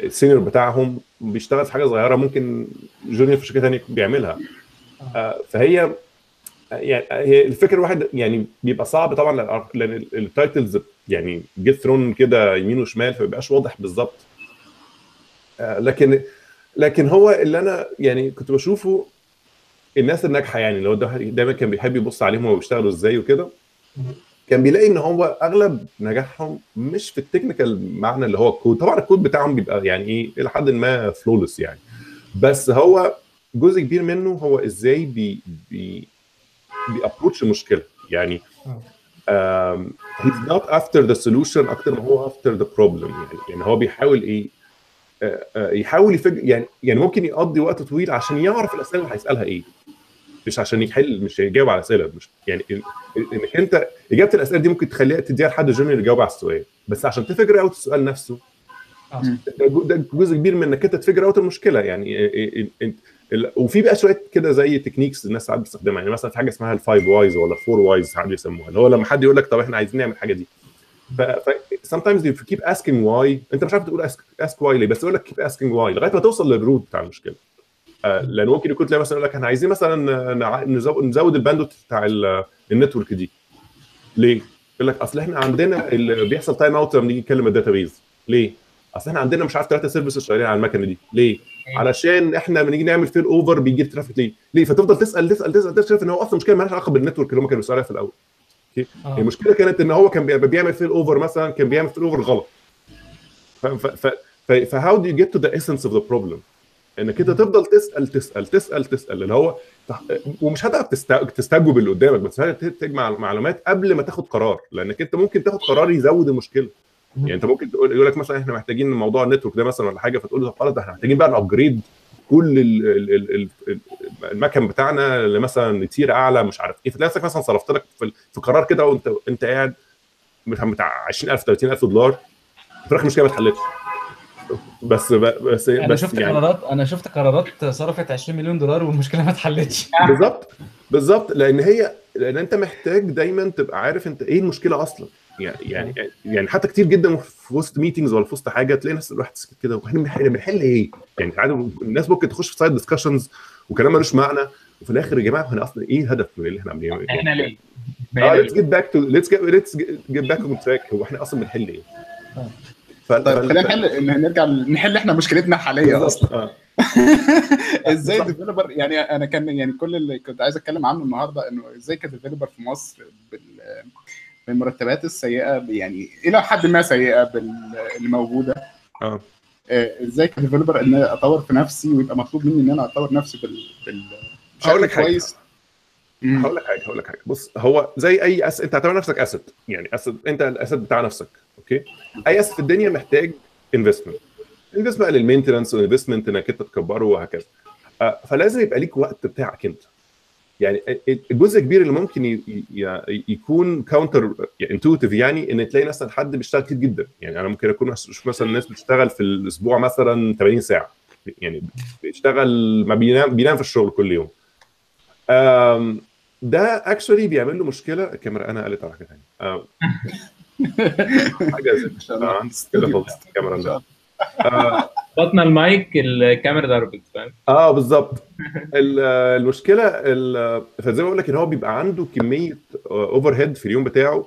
ال senior بتاعهم بيشتغل في حاجة صغيرة ممكن junior في شركة ثانية بيعملها. آه فهي يعني هي الفكرة الواحد يعني بيبقى صعب طبعا لأن- ال titles يعني get thrown كده يمين وشمال فما بيبقاش واضح بالظبط آه لكن لكن هو اللي أنا يعني كنت بشوفه الناس الناجحة يعني لو ده دايما كان بيحب يبص عليهم وهو بيشتغلوا إزاي وكده. كان بيلاقي إن هو أغلب نجاحهم مش في ال technical معنى اللي هو الكود. طبعا الكود بتاعهم بيبقى يعني إيه إلى حد ما flawless يعني. بس هو جزء كبير منه هو إزاي بي بي بي approach المشكلة يعني. um, he's not after the solution أكتر ما هو after the problem يعني. يعني هو بيحاول إيه آه، آه، يحاول ي fig- يعني يعني ممكن يقضي وقت طويل عشان يعرف الأسئلة اللي هيسألها إيه. مش عشان يحل مش يجاوب على اسئله مش يعني إنك أنت إجابة الأسئلة دي ممكن تخليها تديها لحد junior يجاوب على السؤال بس عشان ت figure out السؤال نفسه. آه. ده جزء كبير من إنك أنت ت figure out المشكلة يعني وفي بقى شوية كده زي techniques الناس ساعات بتستخدمها يعني مثلا في حاجة اسمها ال five whys ولا four whys ساعات بيسموها اللي هو لما حد يقول لك طب إحنا عايزين نعمل الحاجة دي. ف, ف sometimes you keep asking why أنت مش عارف تقول ask, ask why ليه بس يقول لك keep asking why لغاية ما توصل لل root بتاع المشكلة. لأن ممكن يكون تلاقي مثلا يقول لك إحنا عايزين مثلا نزود, ال bandwidth بتاع ال- ال network دي ليه؟ يقول لك اصل إحنا عندنا اللي بيحصل timeout لما نيجي نتكلم ال database ليه؟ اصل إحنا عندنا مش عارف ثلاثة services شغالين على المكنه دي ليه؟ علشان إحنا لما نيجي نعمل failover بيجي traffic ليه؟ ليه؟ فتفضل تسال تسال تسال تكتشف ان هو أصلا مشكله مالهاش علاقه بال network اللي هم كانوا بيسالوا عليها في الأول آه. المشكلة كانت ان هو كان بي- بيعمل failover مثلا كان بيعمل failover غلط ف how do you get to the essence of the problem إنك أنت تفضل تسأل تسأل تسأل تسأل اللي هو ومش هتعرف تست- تستجوب اللي قدامك بس تجمع معلومات قبل ما تاخد قرار لأنك أنت ممكن تاخد قرار يزود المشكلة. يعني أنت ممكن تقول يقول لك مثلا إحنا محتاجين موضوع ال network ده مثلا ولا حاجة فتقول له طب خلاص ده إحنا محتاجين بقى ن upgrade كل ال- ال- ال- ال- ال- المكن بتاعنا لمثلا tier أعلى مش عارف إيه. فتلاقي نفسك مثلا صرفت لك في, في قرار كده وأنت انت قاعد بتاع 20000 30000 دولار في الآخر المشكلة ما اتحلتش. بس بس أنا بس شفت يعني. قرارات أنا شفت قرارات صرفت 20 مليون دولار والمشكلة ما اتحلتش. بالظبط. بالظبط. لأن هي لأن أنت محتاج دايما تبقى عارف أنت إيه المشكلة أصلا. يعني يعني يعني حتى كتير جدا في وسط meetings ولا في وسط حاجة تلاقي ناس الواحد سكت كده. وإحنا بنحل إيه؟ يعني عادي الناس ممكن تخش في side discussions وكلام ملوش معنى. وفي الآخر يا جماعة إحنا أصلا إيه الهدف من اللي إحنا عاملينه؟ إحنا ليه؟ آه ليتس جيت باك تو ليتس ليتس جيت باك اون تراك هو إحنا أصلا بنحل إيه؟ ف- طيب خلينا نحل نرجع نحل إحنا مشكلتنا الحالية أصلا. آه. إزاي ال developer يعني أنا كان يعني كل اللي كنت عايز أتكلم عنه النهارده إنه إزاي ك developer في مصر بال بالمرتبات السيئة يعني إلى حد ما سيئة بال- اللي موجوده آه. آه، إزاي ك developer إن أطور في نفسي ويبقى مطلوب مني إن أنا أطور نفسي بال بال هقول لك. كويس. هقول لك حاجة هقول لك حاجة. بص هو زي أي ass... أنت اعتبر نفسك asset. يعني asset أنت ال asset بتاع نفسك. okay؟ اي asset في الدنيا محتاج investment investment لل maintenance و investment إنك أنت تكبره وهكذا. آه، فلازم يبقى ليك وقت بتاعك أنت. يعني الجزء الكبير اللي ممكن. يكون counter intuitive يعني إن تلاقي مثلا حد بيشتغل كتير جدا. يعني أنا ممكن أكون أشوف مثلا الناس بتشتغل في الأسبوع مثلا 80 ساعة. يعني بيشتغل ما بينام بينام في الشغل كل يوم. ده actually بيعمل له مشكلة. الكاميرا أنا قلت على حاجة ثانية آم، حاجة زي آه، كده خلصت الكاميرا ده. آه، بطنا المايك الكاميرا ضربت فاهم؟ آه بالظبط. ال- المشكلة ال- فزي ما بقول لك إن هو بيبقى عنده كمية overhead في اليوم بتاعه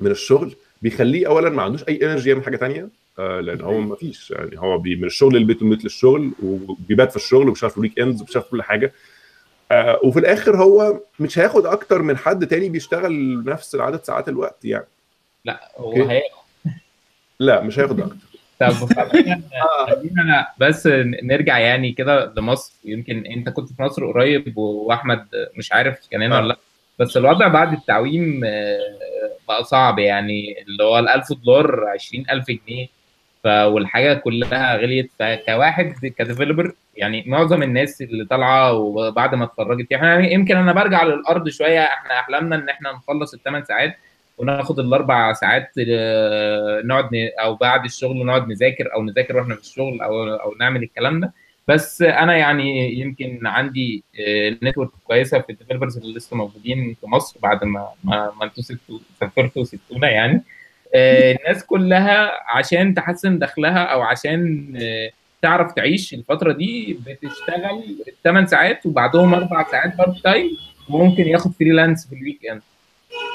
من الشغل بيخليه اولا ما عندوش أي energy يعمل حاجة تانية آه، لأن هو ما فيش. يعني هو من الشغل للبيت ومن البيت للشغل وبيبات في الشغل ومش عارف weekends ومش عارف كل حاجة. آه، وفي الآخر هو مش هياخد أكتر من حد تاني بيشتغل نفس عدد ساعات الوقت يعني. لا هو okay. هي لا مش هياخد أكتر. طب خلينا خلينا بس نرجع يعني كده لمصر. يمكن أنت كنت في مصر قريب وأحمد مش عارف كان هنا آه. ولا لأ. بس الوضع بعد التعويم آه، بقى صعب يعني اللي هو ال 1000 دولار 20000 جنيه. ف والحاجة كلها غليت. فكواحد كديفلوبر يعني معظم الناس اللي طالعة وبعد ما اتخرجت يعني يمكن أنا برجع للأرض شوية. إحنا أحلامنا إن إحنا نخلص الثمان ساعات. وناخد الأربع ساعات آه، نقعد أو بعد الشغل نقعد نذاكر أو نذاكر وإحنا في الشغل أو أو نعمل الكلام ده. بس أنا يعني يمكن عندي network كويسة في ال developers اللي لسه موجودين في مصر بعد ما ما, ما أنتوا سافرتوا وسبتونا يعني. آه، الناس كلها عشان تحسن دخلها أو عشان آه، تعرف تعيش الفترة دي بتشتغل 8 ساعات وبعدهم أربع ساعات part time وممكن ياخد freelance في ال weekend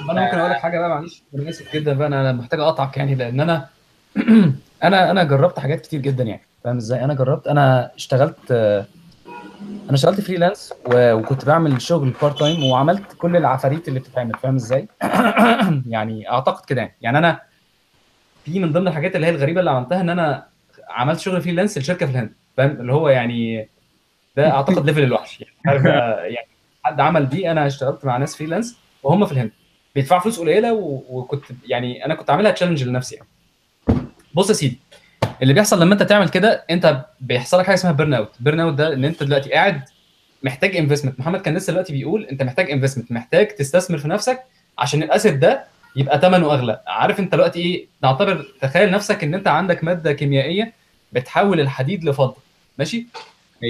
أنا ممكن أقول لك حاجة بقى معلش. أنا اسف جدا بقى أنا محتاج أقطعك يعني لأن أنا أنا أنا جربت حاجات كتير جدا يعني فاهم إزاي؟ أنا جربت أنا اشتغلت أنا اشتغلت freelance وكنت بعمل شغل part time وعملت كل العفاريت اللي بتتعمل فاهم إزاي؟ يعني أعتقد كده يعني. يعني أنا في من ضمن الحاجات اللي هي الغريبة اللي عملتها إن أنا عملت شغل freelance لشركة في الهند فاهم؟ اللي هو يعني ده أعتقد level الوحش يعني. يعني حد عمل دي أنا اشتغلت مع ناس freelance وهم في الهند. بيدفعوا فلوس قليلة و- وكنت يعني أنا كنت عاملها challenge لنفسي يعني. بص يا سيدي اللي بيحصل لما أنت تعمل كده أنت بيحصل لك حاجة اسمها burnout burnout ده إن أنت دلوقتي قاعد محتاج investment محمد كان لسه دلوقتي بيقول أنت محتاج investment محتاج تستثمر في نفسك عشان ال asset ده يبقى ثمنه أغلى. عارف أنت دلوقتي إيه؟ نعتبر تخيل نفسك إن أنت عندك مادة كيميائية بتحول الحديد لفضه ماشي.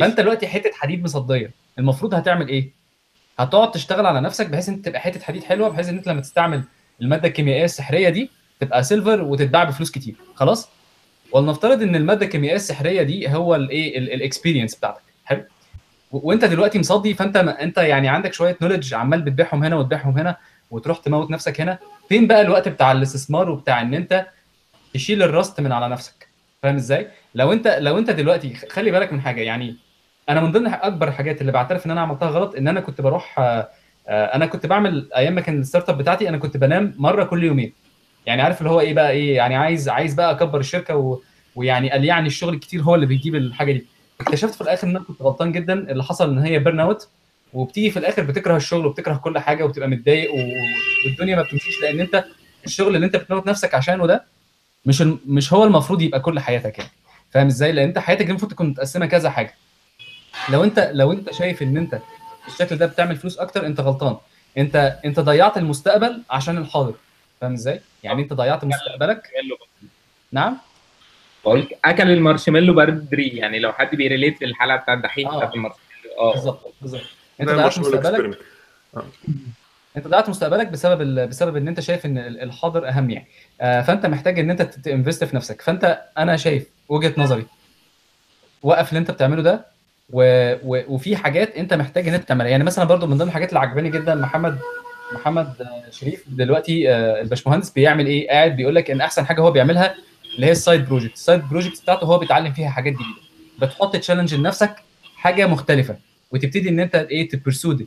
فأنت دلوقتي حتة حديد مصدية. المفروض هتعمل إيه؟ هتقعد تشتغل على نفسك بحيث انت تبقى حتة حديد حلوة بحيث إن أنت لما تستعمل المادة الكيميائية السحرية دي تبقى silver وتتباع بفلوس كتير. خلاص؟ ولنفترض إن المادة الكيميائية السحرية دي هو الايه ال experience بتاعتك. حلو؟ وأنت دلوقتي مصدي فأنت ما أنت يعني عندك شوية knowledge عمال بتبيعهم هنا وتبيعهم هنا وتروح تموت نفسك هنا. فين بقى الوقت بتاع الاستثمار وبتاع إن أنت تشيل ال rust من على نفسك؟ فاهم إزاي؟ لو أنت لو أنت دلوقتي خلي بالك من حاجة يعني أنا من ضمن أكبر الحاجات اللي بعترف إن أنا عملتها غلط إن أنا كنت بروح آه، آه، أنا كنت بعمل أيام ما كان ال startup بتاعتي أنا كنت بنام مرة كل يومين. يعني عارف اللي هو إيه بقى إيه يعني عايز عايز بقى أكبر الشركة و... ويعني قال يعني الشغل كتير هو اللي بيجيب الحاجة دي. اكتشفت في الآخر إن أنا كنت غلطان جدا اللي حصل إن هي burnout وبتيجي في الآخر بتكره الشغل وبتكره كل حاجة وبتبقى متضايق و... والدنيا ما بتمشيش لأن أنت الشغل اللي أنت بتموت نفسك عشانه ده مش مش هو المفروض يبقى كل حياتك يعني. فاهم إزاي؟ لأن أنت حياتك المفروض تكون متقسمة كذا حاجة. لو انت لو انت شايف ان انت بالشكل ده بتعمل فلوس أكتر انت غلطان. انت انت ضيعت المستقبل عشان الحاضر. فاهم إزاي؟ يعني انت ضيعت مستقبلك. نعم. بقول أكل المارشميلو بدري يعني لو حد بي relate للحلقة بتاعت الدحيح آه. بتاعت المارشميلو. آه. بالظبط بالظبط. انت ده ضيعت مستقبلك. ال experiment. انت ضيعت مستقبلك بسبب ال... بسبب ان انت شايف ان ال- الحاضر أهم يعني. آه فأنت محتاج إن انت ت invest في نفسك. فأنت أنا شايف وجهة نظري وقف اللي انت بتعمله ده و... و... وفي حاجات انت محتاج ان انت تعملها. يعني مثلا برضو من ضمن الحاجات اللي عجباني جدا محمد محمد شريف دلوقتي آه، الباشمهندس بيعمل إيه؟ قاعد بيقول لك ان احسن حاجة هو بيعملها اللي هي ال side project ال side project بتاعته هو بيتعلم فيها حاجات جديدة. بتحط challenge لنفسك حاجة مختلفة وتبتدي ان انت إيه تبرسو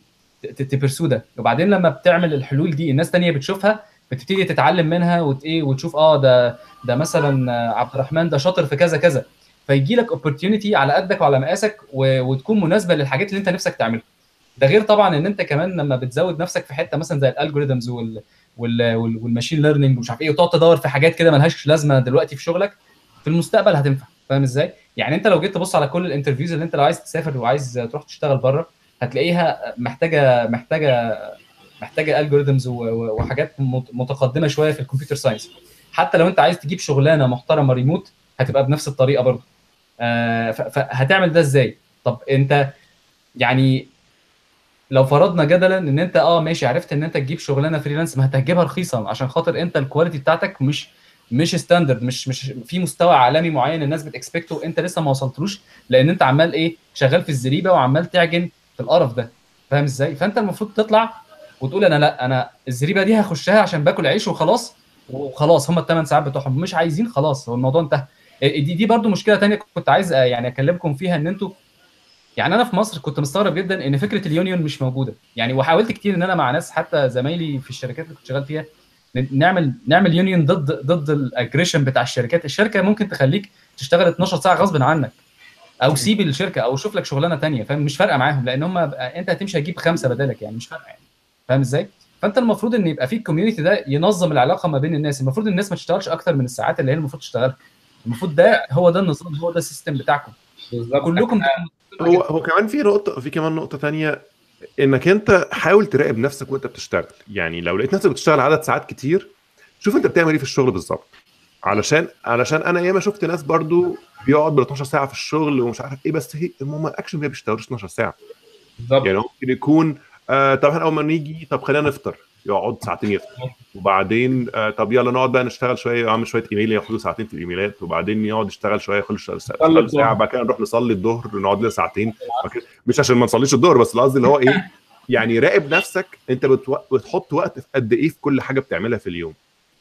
تبرسو ده. وبعدين لما بتعمل الحلول دي الناس تانية بتشوفها بتبتدي تتعلم منها وت إيه وتشوف آه ده ده مثلا عبد الرحمن ده شاطر في كذا كذا. فيجي لك opportunity على قدك وعلى مقاسك و... وتكون مناسبة للحاجات اللي انت نفسك تعملها. ده غير طبعا إن انت كمان لما بتزود نفسك في حتة مثلا زي ال algorithms وال وال وال- وال machine learning ومش عارف إيه وتقعد تدور في حاجات كده ملهاش لازمة دلوقتي في شغلك في المستقبل هتنفع. فاهم إزاي؟ يعني أنت لو جيت تبص على كل ال interviews اللي أنت لو عايز تسافر وعايز تروح تشتغل بره هتلاقيها محتاجه محتاجه محتاجة algorithms وحاجات مت- متقدمة شوية في ال computer science حتى لو أنت عايز تجيب شغلانة محترمة ريموت هتبقى بنفس الطريقة برضه. فهتعمل ده إزاي؟ طب انت يعني لو فرضنا جدلا إن أنت آه ماشي عرفت إن أنت تجيب شغلانة freelance ما هتجيبها رخيصا عشان خاطر أنت ال quality بتاعتك مش مش ستاندرد مش مش في مستوى عالمي معين الناس بتكسبكته أنت لسه ما وصلتلوش لأن أنت عمال إيه شغال في الزريبة وعمال تعجن في القرف ده. فاهم إزاي؟ فأنت المفروض تطلع وتقول أنا لأ أنا الزريبة دي هخشها عشان باكل عيش وخلاص وخلاص هم الثمان ساعات بتوعهم مش عايزين خلاص هو الموضوع انتهى. دي دي برضو مشكلة تانية كنت عايز آه، يعني أكلمكم فيها إن أنتوا يعني أنا في مصر كنت مستغرب جدا إن فكرة اليونيون مش موجودة. يعني وحاولت كتير إن أنا مع ناس حتى زمايلي في الشركات اللي كنت شغال فيها نعمل نعمل union ضد ضد ال aggression بتاع الشركات. الشركة ممكن تخليك تشتغل 12 ساعة غصب عنك أو سيب الشركة أو شوف لك شغلانة تانية فاهم؟ مش فارقة معاهم لأن هم أنت هتمشي هتجيب خمسة بدالك يعني مش فارقة يعني. فاهم إزاي؟ فأنت المفروض إن يبقى في ال community ده ينظم العلاقة ما بين الناس. المفروض الناس ما تشتغلش أكتر من الساعات اللي هي المفروض تشتغلها. المفروض ده هو ده النظام هو ده ال system بتاعكم. بالظبط. كلكم هو هو كمان في نقطة في كمان نقطة تانية إنك أنت حاول تراقب نفسك وأنت بتشتغل. يعني لو لقيت نفسك بتشتغل عدد ساعات كتير شوف أنت بتعمل إيه في الشغل بالظبط. علشان علشان أنا ياما شفت ناس برضو بيقعد بال 12 ساعة في الشغل ومش عارف إيه بس هي هم الاكشن ما بيشتغلوش 12 ساعة. بالظبط. يعني ممكن يكون آه طب إحنا أول ما نيجي طب خلينا نفطر. يقعد ساعتين يفطر وبعدين آه طب يلا نقعد بقى نشتغل شوية أعمل شوية إيميل ياخدوا ساعتين في الإيميلات وبعدين يقعد يشتغل شوية يخلص صلي ساعة بعد كده نروح نصلي الظهر نقعد لنا ساعتين. مش عشان ما نصليش الظهر بس القصد اللي هو إيه يعني راقب نفسك أنت بتو... بتحط وقت في قد إيه في كل حاجة بتعملها في اليوم.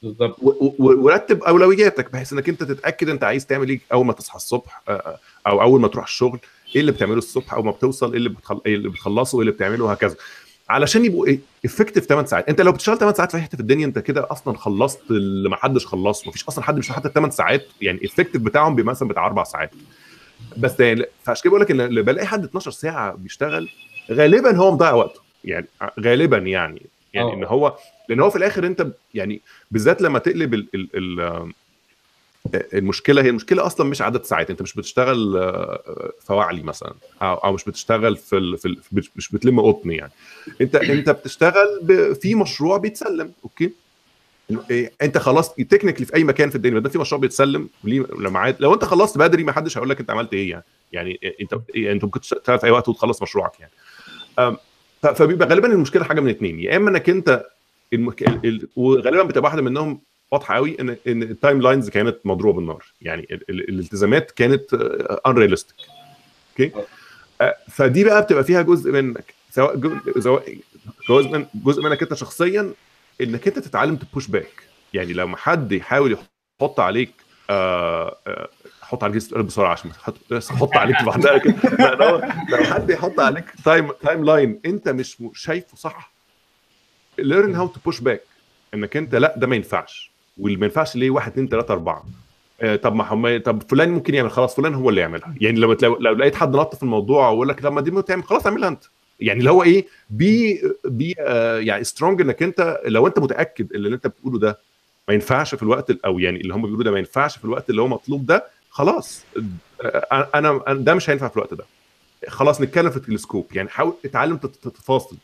بالظبط. ورتب أولوياتك بحيث إنك أنت تتأكد أنت عايز تعمل إيه أول ما تصحى الصبح آه، أو أول ما تروح الشغل إيه اللي بتعمله الصبح أول ما بتوصل إيه اللي بتخل... إيه اللي بتخلصه وايه اللي بتعمله وهكذا. علشان يبقوا إيه؟ effective 8 ساعات. انت لو بتشتغل 8 ساعات في حتة في الدنيا انت كده أصلا خلصت اللي ما حدش خلصه. مفيش أصلا حد بيشتغل حتى 8 ساعات يعني ال effective بتاعهم بيبقى مثلا بتاع أربع ساعات. بس يعني فعشان كده بقول لك إن اللي بلاقي حد 12 ساعة بيشتغل غالبا هو مضيع وقته. يعني غالبا يعني. يعني آه. إن هو لأن هو في الآخر أنت يعني بالذات لما تقلب ال ال ال المشكلة هي المشكلة أصلا مش عدد ساعات أنت مش بتشتغل آه، فواعلي مثلا أو مش بتشتغل في ال في ال مش بتلم قطن يعني. أنت أنت بتشتغل ب- في مشروع بيتسلم okay؟ إيه، أنت خلاص technically في أي مكان في الدنيا ما في مشروع بيتسلم ليه لو أنت خلصت بدري ما حدش هيقول لك أنت عملت إيه يعني. يعني إيه، أنت إيه، أنت ممكن تشتغل في أي وقت وتخلص مشروعك يعني. فبيبقى غالبا المشكلة حاجة من اتنين يا إما إنك أنت المك... ال... ال... وغالبا بتبقى واحدة منهم واضحة قوي ان إن ال timelines كانت مضروبة بالنار. يعني ال... ال... الالتزامات كانت unrealistic okay آه، فدي بقى بتبقى فيها جزء منك. سواء جزء من جزء منك أنت شخصيا إنك أنت تتعلم ت push back يعني لما حد يحاول يحط عليك آه آه، حط عليك السؤال بسرعة عشان حط عليك لوحدها كده لو حد يحط عليك time timeline أنت مش شايفه صح learn how to push back. إنك أنت لا ده ما ينفعش. واللي ما ينفعش ليه واحد اثنين ثلاثة أربعة. آه، طب ما هم طب فلان ممكن يعمل خلاص فلان هو اللي يعملها. يعني لو لو, لو لقيت حد نط في الموضوع ويقول لك لما دي ما تعمل خلاص اعملها انت. يعني اللي هو إيه be be آه يعني strong انك انت لو انت متأكد ان اللي انت بتقوله ده ما ينفعش في الوقت ال- أو يعني اللي هم بيقولوا ده ما ينفعش في الوقت اللي هو مطلوب ده خلاص. آه، أنا أنا- ده مش هينفع في الوقت ده. خلاص نتكلم في التلسكوب يعني حاول اتعلم تت- تتفاصل.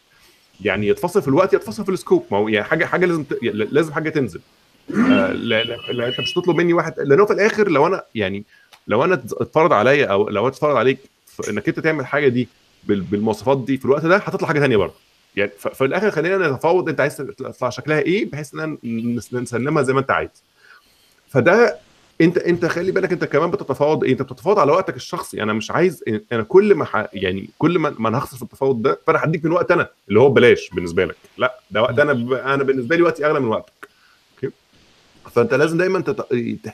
يعني يتفصل في الوقت يتفصل في السكوب. ما هو يعني حاجة حاجة لازم ت... لازم حاجة تنزل. آه لا, لا, انت مش تطلب مني واحد. لأنه في الآخر لو أنا يعني لو أنا اتفرض عليا أو لو اتفرض عليك إنك أنت تعمل حاجة دي بال- بالمواصفات دي في الوقت ده هتطلع حاجة ثانية برضه. يعني في الآخر خلينا نتفاوض أنت عايز تطلع شكلها إيه بحيث ان نس- نسلمها زي ما أنت عايز. فده انت أنت خلي بالك أنت كمان بتتفاوض إيه؟ أنت بتتفاوض على وقتك الشخصي. أنا مش عايز أنا كل ما ح... يعني كل ما, ما هخسر في التفاوض ده فأنا هديك من وقت أنا اللي هو ببلاش بالنسبة لك. لا ده وقت أنا ب... أنا بالنسبة لي وقتي أغلى من وقتك. فانت لازم دايما تت...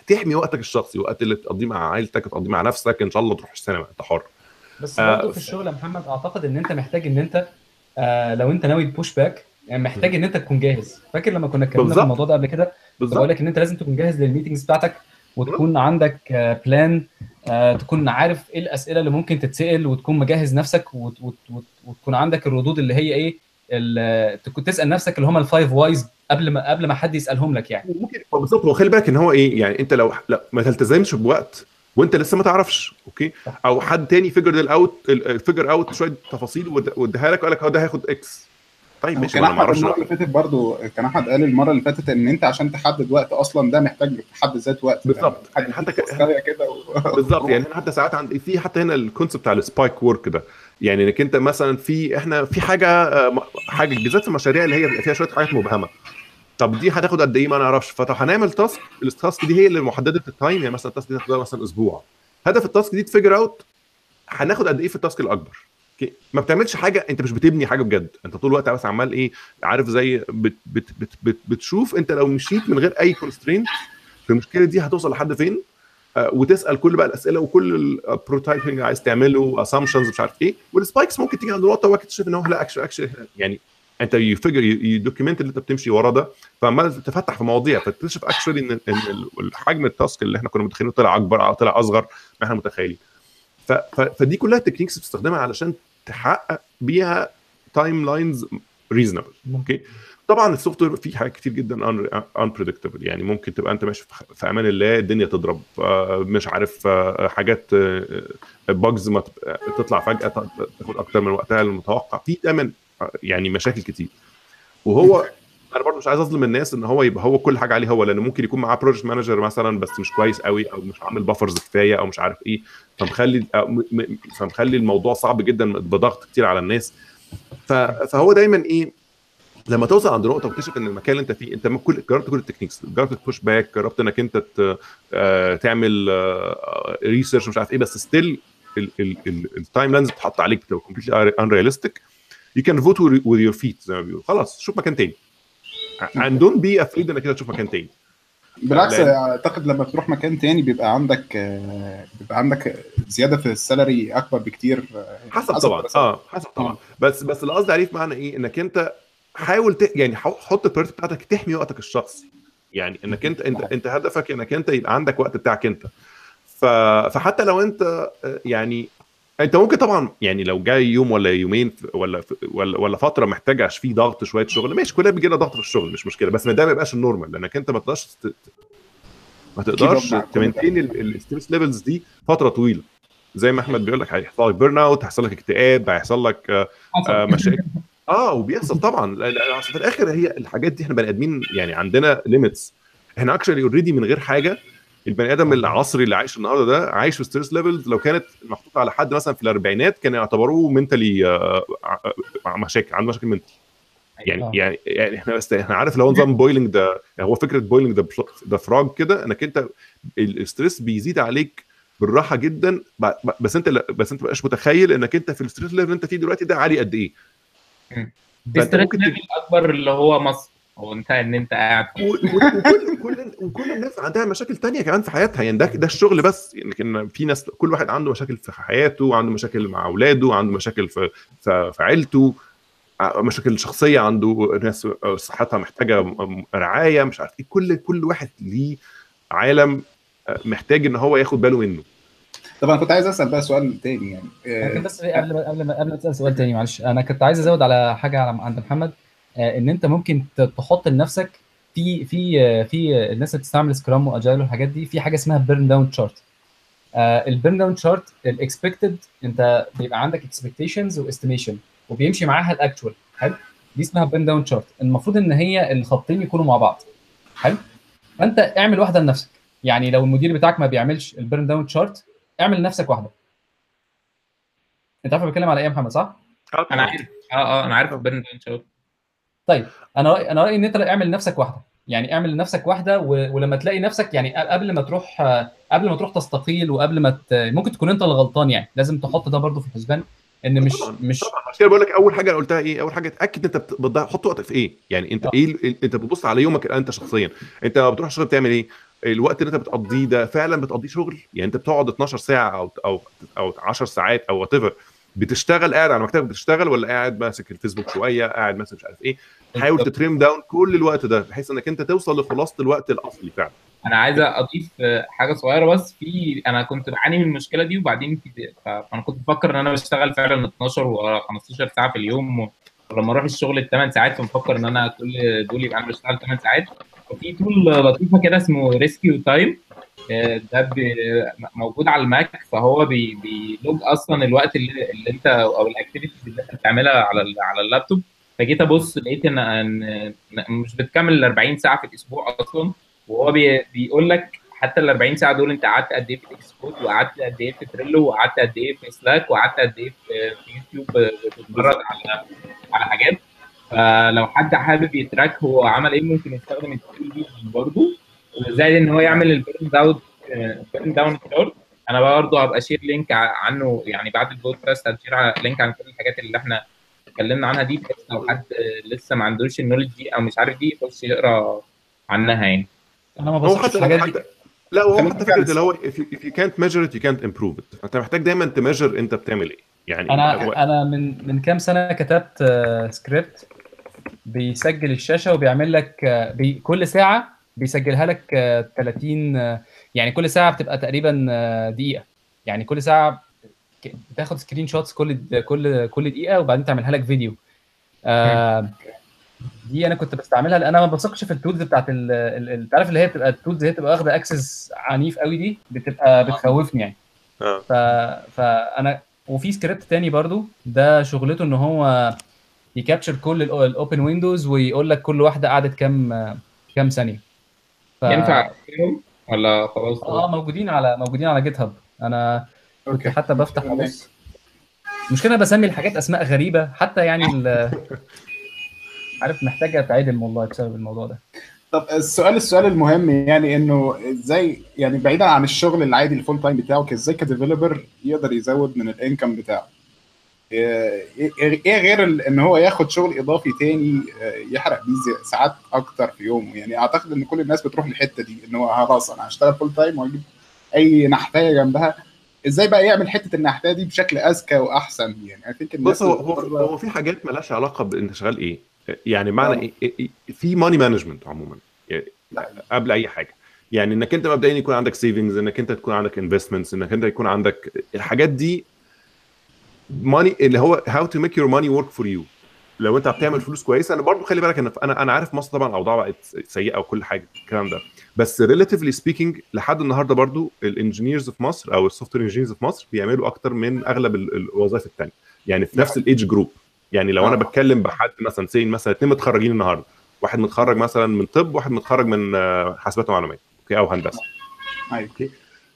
تحمي وقتك الشخصي وقت اللي تقضيه مع عائلتك تقضيه مع نفسك إن شاء الله تروح السينما أنت حر. بس آه، برضه في الشغل يا محمد أعتقد إن أنت محتاج إن أنت آه لو أنت ناوي ت push back يعني محتاج إن أنت تكون جاهز. فاكر لما كنا اتكلمنا في. الموضوع ده قبل كده؟ بقول لك إن أنت لازم تكون جاهز لل meetings بتاعتك وتكون عندك plan تكون عارف إيه الأسئلة اللي ممكن تتسأل وتكون مجهز نفسك وت- وت- وت- وتكون عندك الردود اللي هي إيه تكون تسأل نفسك اللي هم ال five whys قبل ما قبل ما حد يسألهم لك يعني. ممكن هو بالظبط هو خلي بالك إن هو إيه يعني أنت لو لا ما تلتزمش بوقت وأنت لسه ما تعرفش okay؟ أو حد تاني figure out figure out شوية تفاصيل واداها لك وقال لك آه ده هياخد X طيب ماشي كان ما أنا ما أحمد أعرفش المرة اللي فاتت برضو كان أحمد قال المرة اللي فاتت إن أنت عشان تحدد وقت أصلا ده محتاج في حد ذات وقت. بالظبط. يعني حتى ك- كده و... بالظبط. يعني حتى ساعات عند في حتى هنا ال concept بتاع ال spike work ده. يعني إنك أنت مثلا في إحنا في حاجة آه، حاجة بالذات في المشاريع اللي هي بيبقى فيها شوية حاجات مبهمة. طب دي هتاخد قد إيه؟ ما نعرفش. فطب هنعمل task ال task دي هي اللي محددة ال time يعني مثلا ال task دي هتاخدها مثلا أسبوع. هدف ال task دي ت figure out هناخد قد إيه في ال task الأكبر؟ ما بتعملش حاجة أنت مش بتبني حاجة بجد. أنت طول الوقت بس عمال إيه عارف زي بت بت بت بت بتشوف أنت لو مشيت من غير أي constraint في المشكلة دي هتوصل لحد فين؟ آه، وتسأل كل بقى الأسئلة وكل ال prototyping عايز تعمله assumptions مش عارف إيه. وال spikes ممكن تيجي عند نقطه واكتشف إن هو لا action action يعني انت ي figure ي document اللي انت بتمشي ورا ده فعمال تفتح في مواضيع فتكتشف actually إن إن الحجم ال task اللي إحنا كنا متخيلينه طلع أكبر طلع أصغر ما إحنا متخيلين. فدي كلها techniques بتستخدمها علشان تحقق بيها timelines reasonable okay طبعا ال software فيه حاجات كتير جدا unpredictable يعني ممكن تبقى أنت ماشي في- أمان الله الدنيا تضرب آه، مش عارف آه، حاجات bugs ما تبقى- تطلع فجأة تاخد أكتر من وقتها المتوقع في دايما آه، يعني مشاكل كتير. وهو أنا برضه مش عايز أظلم الناس إن هو يبقى هو كل حاجة عليه هو لأن ممكن يكون معاه project manager مثلا بس مش كويس قوي أو مش عامل buffers كفاية أو مش عارف إيه. فمخلي فمخلي الموضوع صعب جدا بضغط كتير على الناس. فهو دايما إيه لما توصل عند نقطة وتكتشف إن المكان اللي أنت فيه أنت كل جربت كل ال techniques جربت ت push back جربت إنك أنت آه، تعمل research مش عارف إيه بس still ال timelines بتحط عليك بتبقى completely unrealistic you can vote with your feet زي ما بيقولوا. خلاص شوف مكان تاني. and don't be afraid إنك كده تشوف مكان تاني. بالعكس أعتقد لما بتروح مكان تاني بيبقى عندك آه، بيبقى عندك زيادة في ال salary أكبر بكتير. آه، حسب طبعا. آه حسب طبعا. بس بس اللي قصدي عليه في معنى إيه؟ إنك أنت حاول ت... يعني حط ال priority بتاعتك تحمي وقتك الشخصي. يعني إنك أنت أنت أنت هدفك إنك أنت يبقى عندك وقت بتاعك أنت. ف... فحتى لو أنت آه، يعني انت ممكن طبعا يعني لو جاي يوم ولا يومين ولا ولا ولا فترة محتاجه فيه ضغط شوية شغل ماشي كلنا بيجي لنا ضغط في الشغل مش مشكلة بس ما ده ما يبقاش ال normal لأنك أنت ما تقدرش ت- ما تقدرش ت maintain ال stress levels دي فترة طويلة. زي ما أحمد بيقول لك هيحصل لك burn out هيحصل لك اكتئاب هيحصل لك آه، آه، مشاكل. آه وبيحصل طبعا. في الآخر هي الحاجات دي إحنا بني آدمين يعني عندنا limits إحنا actually already من غير حاجة البني آدم العصري اللي عايش النهارده ده عايش في stress levels لو كانت محطوطة على حد مثلا في الأربعينات كانوا يعتبروه mentally مشاكل عنده مشاكل mentally يعني آه. يعني يعني إحنا بس إحنا عارف هو نظام boiling ده هو فكرة boiling ده ده frog كده إنك أنت ال stress بيزيد عليك بالراحة جدا بس أنت بس أنت مش متخيل إنك أنت في ال stress level اللي أنت فيه دلوقتي ده عالي قد إيه. ال stress level الأكبر اللي هو مصر هو انت إن أنت قاعد وكل كل وكل الناس عندها مشاكل تانية كمان في حياتها. يعني ده ده الشغل بس. يعني كان في ناس كل واحد عنده مشاكل في حياته عنده مشاكل مع أولاده عنده مشاكل في في, في عيلته. ع- مشاكل شخصية عنده ناس صحتها محتاجة رعاية مش عارف إيه. كل كل واحد ليه عالم آه، محتاج إن هو ياخد باله منه. طب أنا كنت عايز أسأل بقى سؤال تاني يعني لكن آه، بس قبل ما قبل ما قبل ما تسأل سؤال تاني معلش. أنا كنت عايز أزود على حاجة عند محمد. آه، إن أنت ممكن تحط لنفسك في في آه، في الناس اللي بتستعمل Scrum و Agile والحاجات دي في حاجة اسمها burn down chart ال burn down chart ال expected أنت بيبقى عندك expectations و estimation وبيمشي معاها ال actual حلو؟ دي اسمها burn down chart المفروض إن هي الخطين يكونوا مع بعض. حلو؟ فأنت اعمل واحدة لنفسك. يعني لو المدير بتاعك ما بيعملش ال burn down chart اعمل لنفسك واحدة. أنت عارف بتكلم على إيه يا محمد صح؟ أنا عارف. آه آه أنا عارف ان شاء الله طيب أنا رايي أنا رأيي إن أنت اعمل لنفسك واحدة. يعني اعمل لنفسك واحدة و... ولما تلاقي نفسك يعني قبل ما تروح قبل ما تروح تستقيل وقبل ما ت... ممكن تكون أنت اللي غلطان يعني. لازم تحط ده برضو في الحسبان إن مش طبعاً، مش طبعا عشان كده بقول لك أول حاجة أنا قلتها إيه؟ أول حاجة اتأكد أنت بت- بتضيع حط وقتك في إيه؟ يعني أنت آه. إيه أنت بتبص على يومك أنت شخصيا. أنت لما بتروح الشغل بتعمل إيه؟ الوقت اللي أنت بتقضيه ده فعلا بتقضيه شغل؟ يعني أنت بتقعد 12 ساعة أو أو أو 10 ساعات أو what بتشتغل قاعد على مكتبك بتشتغل ولا قاعد ماسك الفيسبوك شوية قاعد ماسك مش عارف إيه؟ حاول ت trim down كل الوقت ده بحيث إنك أنت توصل لخلاصة الوقت الأصلي فعلا. أنا عايز أضيف حاجة صغيرة بس في أنا كنت بعاني من المشكلة دي وبعدين في فأنا كنت بفكر إن أنا بشتغل فعلا 12 و 15 ساعة في اليوم ولما أروح الشغل الثمان ساعات فمفكر إن أنا كل دول يبقى أنا بشتغل 8 ساعات. وفي tool لطيفة كده اسمه RescueTime ده ب- موجود على ال Mac فهو بي- بي log أصلا الوقت اللي, اللي انت أو ال activities اللي انت بتعملها على على اللابتوب. فجيت أبص لقيت ان مش بتكمل ال 40 ساعة في الأسبوع أصلا. وهو بي بيقول لك حتى ال 40 ساعة دول انت قعدت قد إيه في ال Xcode وقعدت قد إيه في Trello وقعدت قد إيه في Slack وقعدت قد إيه في في يوتيوب بتتفرج على على حاجات. فلو حد حابب ي track هو عمل إيه ممكن يستخدم ال tool دي برضه. زائد إن هو يعمل ال burn down burn down chart أنا برضه هبقى share link عنه يعني بعد ال podcast هن share على- link عن كل الحاجات اللي إحنا اتكلمنا عنها دي بحيث لو حد لسه ما عندوش ال knowledge دي أو مش عارف دي يخش يقرأ عنها يعني. أنا ما هو بصيتش الحاجات دي. لا هو حتى فكرة اللي هو if you, if you can't measure it you can't improve it. أنت محتاج دايما ت measure أنت بتعمل إيه. يعني أنا هو- أنا من من كام سنة كتبت آه، سكريبت بيسجل الشاشة وبيعمل لك آه، بي كل ساعة بيسجلها لك آه، 30 آه، يعني كل ساعة بتبقى تقريبا آه، دقيقة. يعني كل ساعة بتاخد screen shots كل كل كل دقيقة وبعدين تعملها لك فيديو آه، دي أنا كنت بستعملها لأن أنا ما بثقش في ال tools بتاعت ال- تعرف اللي هي بتبقى ال tools اللي هي بتبقى واخدة access عنيف قوي دي بتبقى بتخوفني يعني. آه. ف... فأنا وفي سكريبت تاني برضو ده شغلته إن هو ي capture كل ال open windows ويقول لك كل واحدة قعدت كام كام ثانية. ف... ينفع ولا خلاص؟ آه موجودين على موجودين على GitHub أنا okay. حتى بفتح ابص المشكلة أنا بسمي الحاجات أسماء غريبة. حتى يعني ال... عارف محتاجه اتعدم والله بسبب الموضوع ده. طب السؤال السؤال المهم يعني إنه إزاي يعني بعيدا عن الشغل العادي ال full time بتاعه إزاي ك developer يقدر يزود من ال income بتاعه؟ إيه إيه غير إن هو ياخد شغل إضافي تاني آه، يحرق بيه ساعات أكتر في يومه. يعني أعتقد إن كل الناس بتروح للحتة دي إن هو خلاص أنا هشتغل full time وأجيب أي نحتايه جنبها. إزاي بقى يعمل حتة النحتايه دي بشكل أذكى وأحسن؟ يعني think الناس بص هو هو هو في حاجات مالهاش علاقة بانت شغال إيه. يعني معنى إيه؟ إيه إيه في money management عموما. يعني قبل أي حاجة. يعني إنك أنت مبدئيا يكون عندك savings إنك أنت تكون عندك investments إنك أنت يكون عندك الحاجات دي money اللي هو how to make your money work for you لو انت بتعمل فلوس كويسة أنا برضو خلي بالك إن أنا أنا عارف مصر طبعا الأوضاع بقت سيئة وكل حاجة الكلام ده. بس relatively speaking لحد النهارده برضو ال engineers في مصر أو ال software engineers في مصر بيعملوا أكتر من أغلب ال- الوظائف الثانية يعني في نفس ال age group يعني لو أنا آه. بتكلم بحد مثلا سين مثلا اثنين متخرجين النهارده واحد متخرج مثلا من طب واحد متخرج من آه، حاسبات ومعلومات okay أو هندسة. أيوة.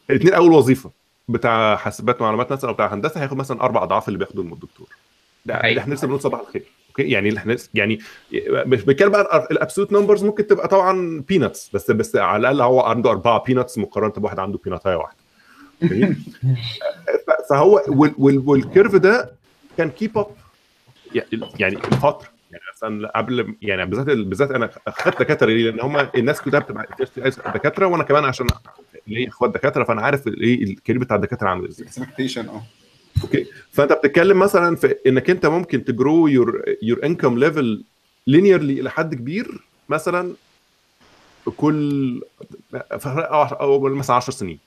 الاثنين أول وظيفة. بتاع حاسبات ومعلومات مثلا أو بتاع هندسة هياخد مثلا أربع أضعاف اللي بياخده الدكتور. ده أيوة. اللي إحنا لسه بنقول صباح الخير. okay؟ يعني اللي إحنا يعني مش بنتكلم بقى ال absolute numbers ممكن تبقى طبعا peanuts بس بس على الأقل هو عنده أربعة peanuts مقارنة بواحد عنده peanut ايه واحدة. فهو وال- وال- وال curve ده كان keep up يعني الفترة يعني مثلا قبل يعني بالذات بالذات أنا أخدت دكاترة ليه؟ لأن هم الناس كلها بتبقى دكاترة وأنا كمان عشان ليا اخوات دكاترة فأنا عارف إيه ال career بتاع الدكاترة عامل إزاي. expectation آه. okay. فأنت بتتكلم مثلا في إنك أنت ممكن ت grow your your income level linearly إلى حد كبير مثلا كل أو مثلا 10 سنين.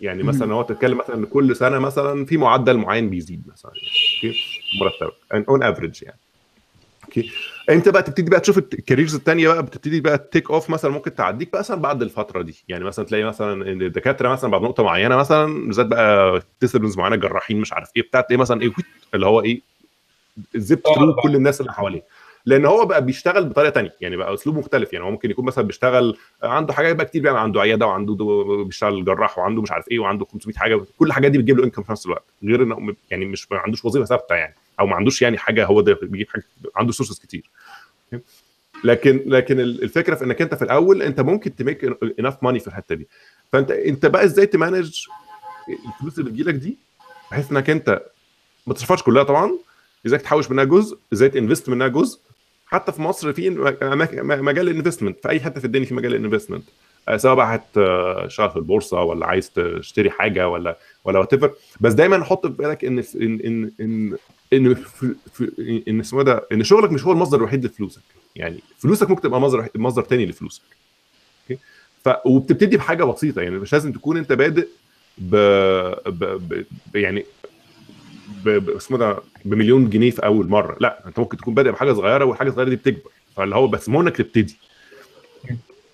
يعني مثلا هو تتكلم مثلا إن كل سنة مثلا في معدل معين بيزيد مثلا okay؟ مرتبك on average يعني. okay. انت بقى تبتدي بقى تشوف ال careers الثانية بقى بتبتدي بقى take off مثلا ممكن تعديك بقى مثلا بعد الفترة دي. يعني مثلا تلاقي مثلا إن الدكاترة مثلا بعد نقطة معينة مثلا بالذات بقى disciplines معينة جراحين مش عارف إيه بتاع تلاقي مثلا إيه اللي هو إيه zipped through كل الناس اللي حواليه. لأن هو بقى بيشتغل بطريقة تانية. يعني بقى اسلوب مختلف. يعني هو ممكن يكون مثلا بيشتغل عنده حاجات بقى كتير بيعمل عنده عيادة وعنده دو- بيشتغل جراح وعنده مش عارف إيه وعنده 500 حاجة. كل الحاجات دي بتجيب له income في نفس الوقت. غير إنه يعني مش ما عندوش وظيفة ثابتة يعني. أو ما عندوش يعني حاجة هو ده بيجيب حاجة عنده sources كتير. لكن لكن ال- الفكرة في إنك أنت في الأول أنت ممكن ت make enough money في الحتة دي. فأنت أنت بقى إزاي ت manage الفلوس اللي بتجيلك دي؟ بحيث إنك أنت ما تصرفهاش كلها طبعا إزاي تحوش منها جزء إزاي ت invest منها جزء. حتى في مصر في مجال ال investment في أي حتة في الدنيا في مجال ال investment سواء بقى هتشتغل في البورصة ولا عايز تشتري حاجة ولا ولا وات بس دايما حط في بالك إن إن إن إن إن اسمه ده؟ إن شغلك مش هو المصدر الوحيد لفلوسك. يعني فلوسك ممكن تبقى مصدر مصدر تاني لفلوسك. okay؟ ف وبتبتدي بحاجة بسيطة. يعني مش لازم تكون أنت بادئ ب, ب... ب... يعني ب... اسمه ده بمليون جنيه في أول مرة. لا أنت ممكن تكون بادئ بحاجة صغيرة والحاجة الصغيرة دي بتكبر. فاللي هو بس إنك تبتدي.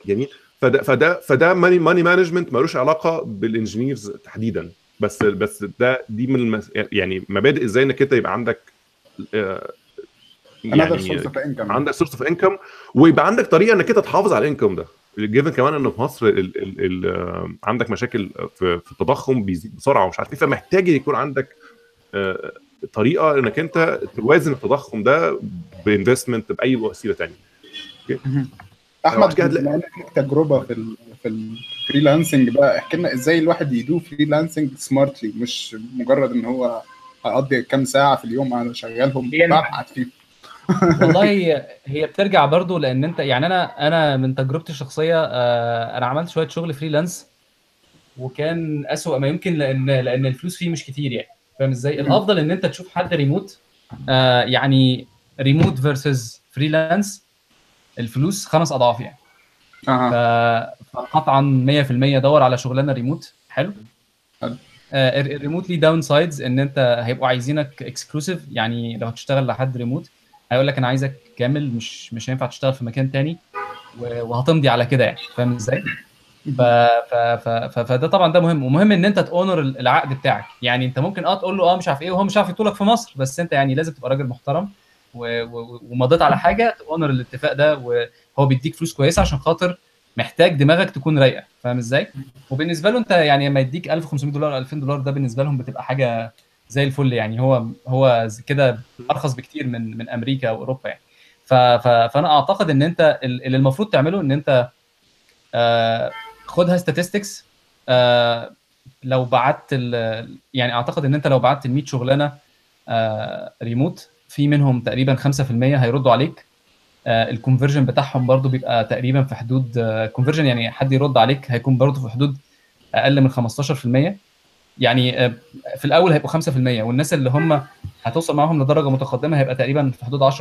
جميل. فده فده فده money money management ملوش علاقة بال engineers تحديدا. بس بس ده دي من المس... يعني مبادئ إزاي إنك أنت يبقى عندك آه، income. عندك source of income ويبقى عندك طريقة إنك أنت تحافظ على ال income ده. given كمان انه في مصر ال ال ال عندك مشاكل في, في التضخم بيزيد بسرعة ومش عارف إيه فمحتاج يكون عندك آه، طريقة إنك أنت توازن التضخم ده ب investment بأي وسيلة ثانية أحمد ليك تجربة في في ال freelancing بقى. احكي لنا إزاي الواحد ي do freelancing smartly مش مجرد إن هو هقضي كام ساعة في اليوم أنا شغالهم ببعت فيه والله هي هي بترجع برضو لأن أنت يعني أنا أنا من تجربتي الشخصية آه، أنا عملت شوية شغل freelance وكان أسوأ ما يمكن لأن لأن الفلوس فيه مش كتير يعني. فاهم إزاي؟ الأفضل إن أنت تشوف حد ريموت آه، يعني remote versus freelance الفلوس خمس أضعاف يعني. أها. فقطعا 100% دور على شغلانة ريموت حلو. حلو. آه، ال- الريموت ليه downsides إن أنت هيبقوا عايزينك exclusive يعني لو هتشتغل لحد ريموت هيقول لك أنا عايزك كامل مش مش هينفع تشتغل في مكان تاني وهتمضي على كده يعني. فاهم إزاي؟ ف... ف... ف... ف... فده طبعا ده مهم. ومهم إن أنت ت honor العقد بتاعك. يعني أنت ممكن آه تقول له آه مش عارف إيه وهو مش عارف يطولك في مصر بس أنت يعني لازم تبقى راجل محترم و... و... ومضيت على حاجة تأونر الاتفاق ده وهو بيديك فلوس كويسة عشان خاطر محتاج دماغك تكون رايقة فاهم إزاي؟ وبالنسبة له أنت يعني لما يديك 1500 دولار 2000 دولار ده بالنسبة لهم بتبقى حاجة زي الفل يعني هو هو كده أرخص بكتير من من أمريكا واوروبا يعني ف... ف... فأنا أعتقد إن أنت ال- اللي المفروض تعمله إن أنت آه خدها statistics آه لو بعت. يعني أعتقد إن أنت لو بعت ال 100 شغلانة آه ريموت في منهم تقريبا 5% هيردوا عليك ال conversion بتاعهم برضو بيبقى تقريبا في حدود conversion يعني حد يرد عليك هيكون برضو في حدود أقل من 15% يعني آه، في الأول هيبقوا 5% والناس اللي هم هتوصل معاهم لدرجة متقدمة هيبقى تقريبا في حدود 10%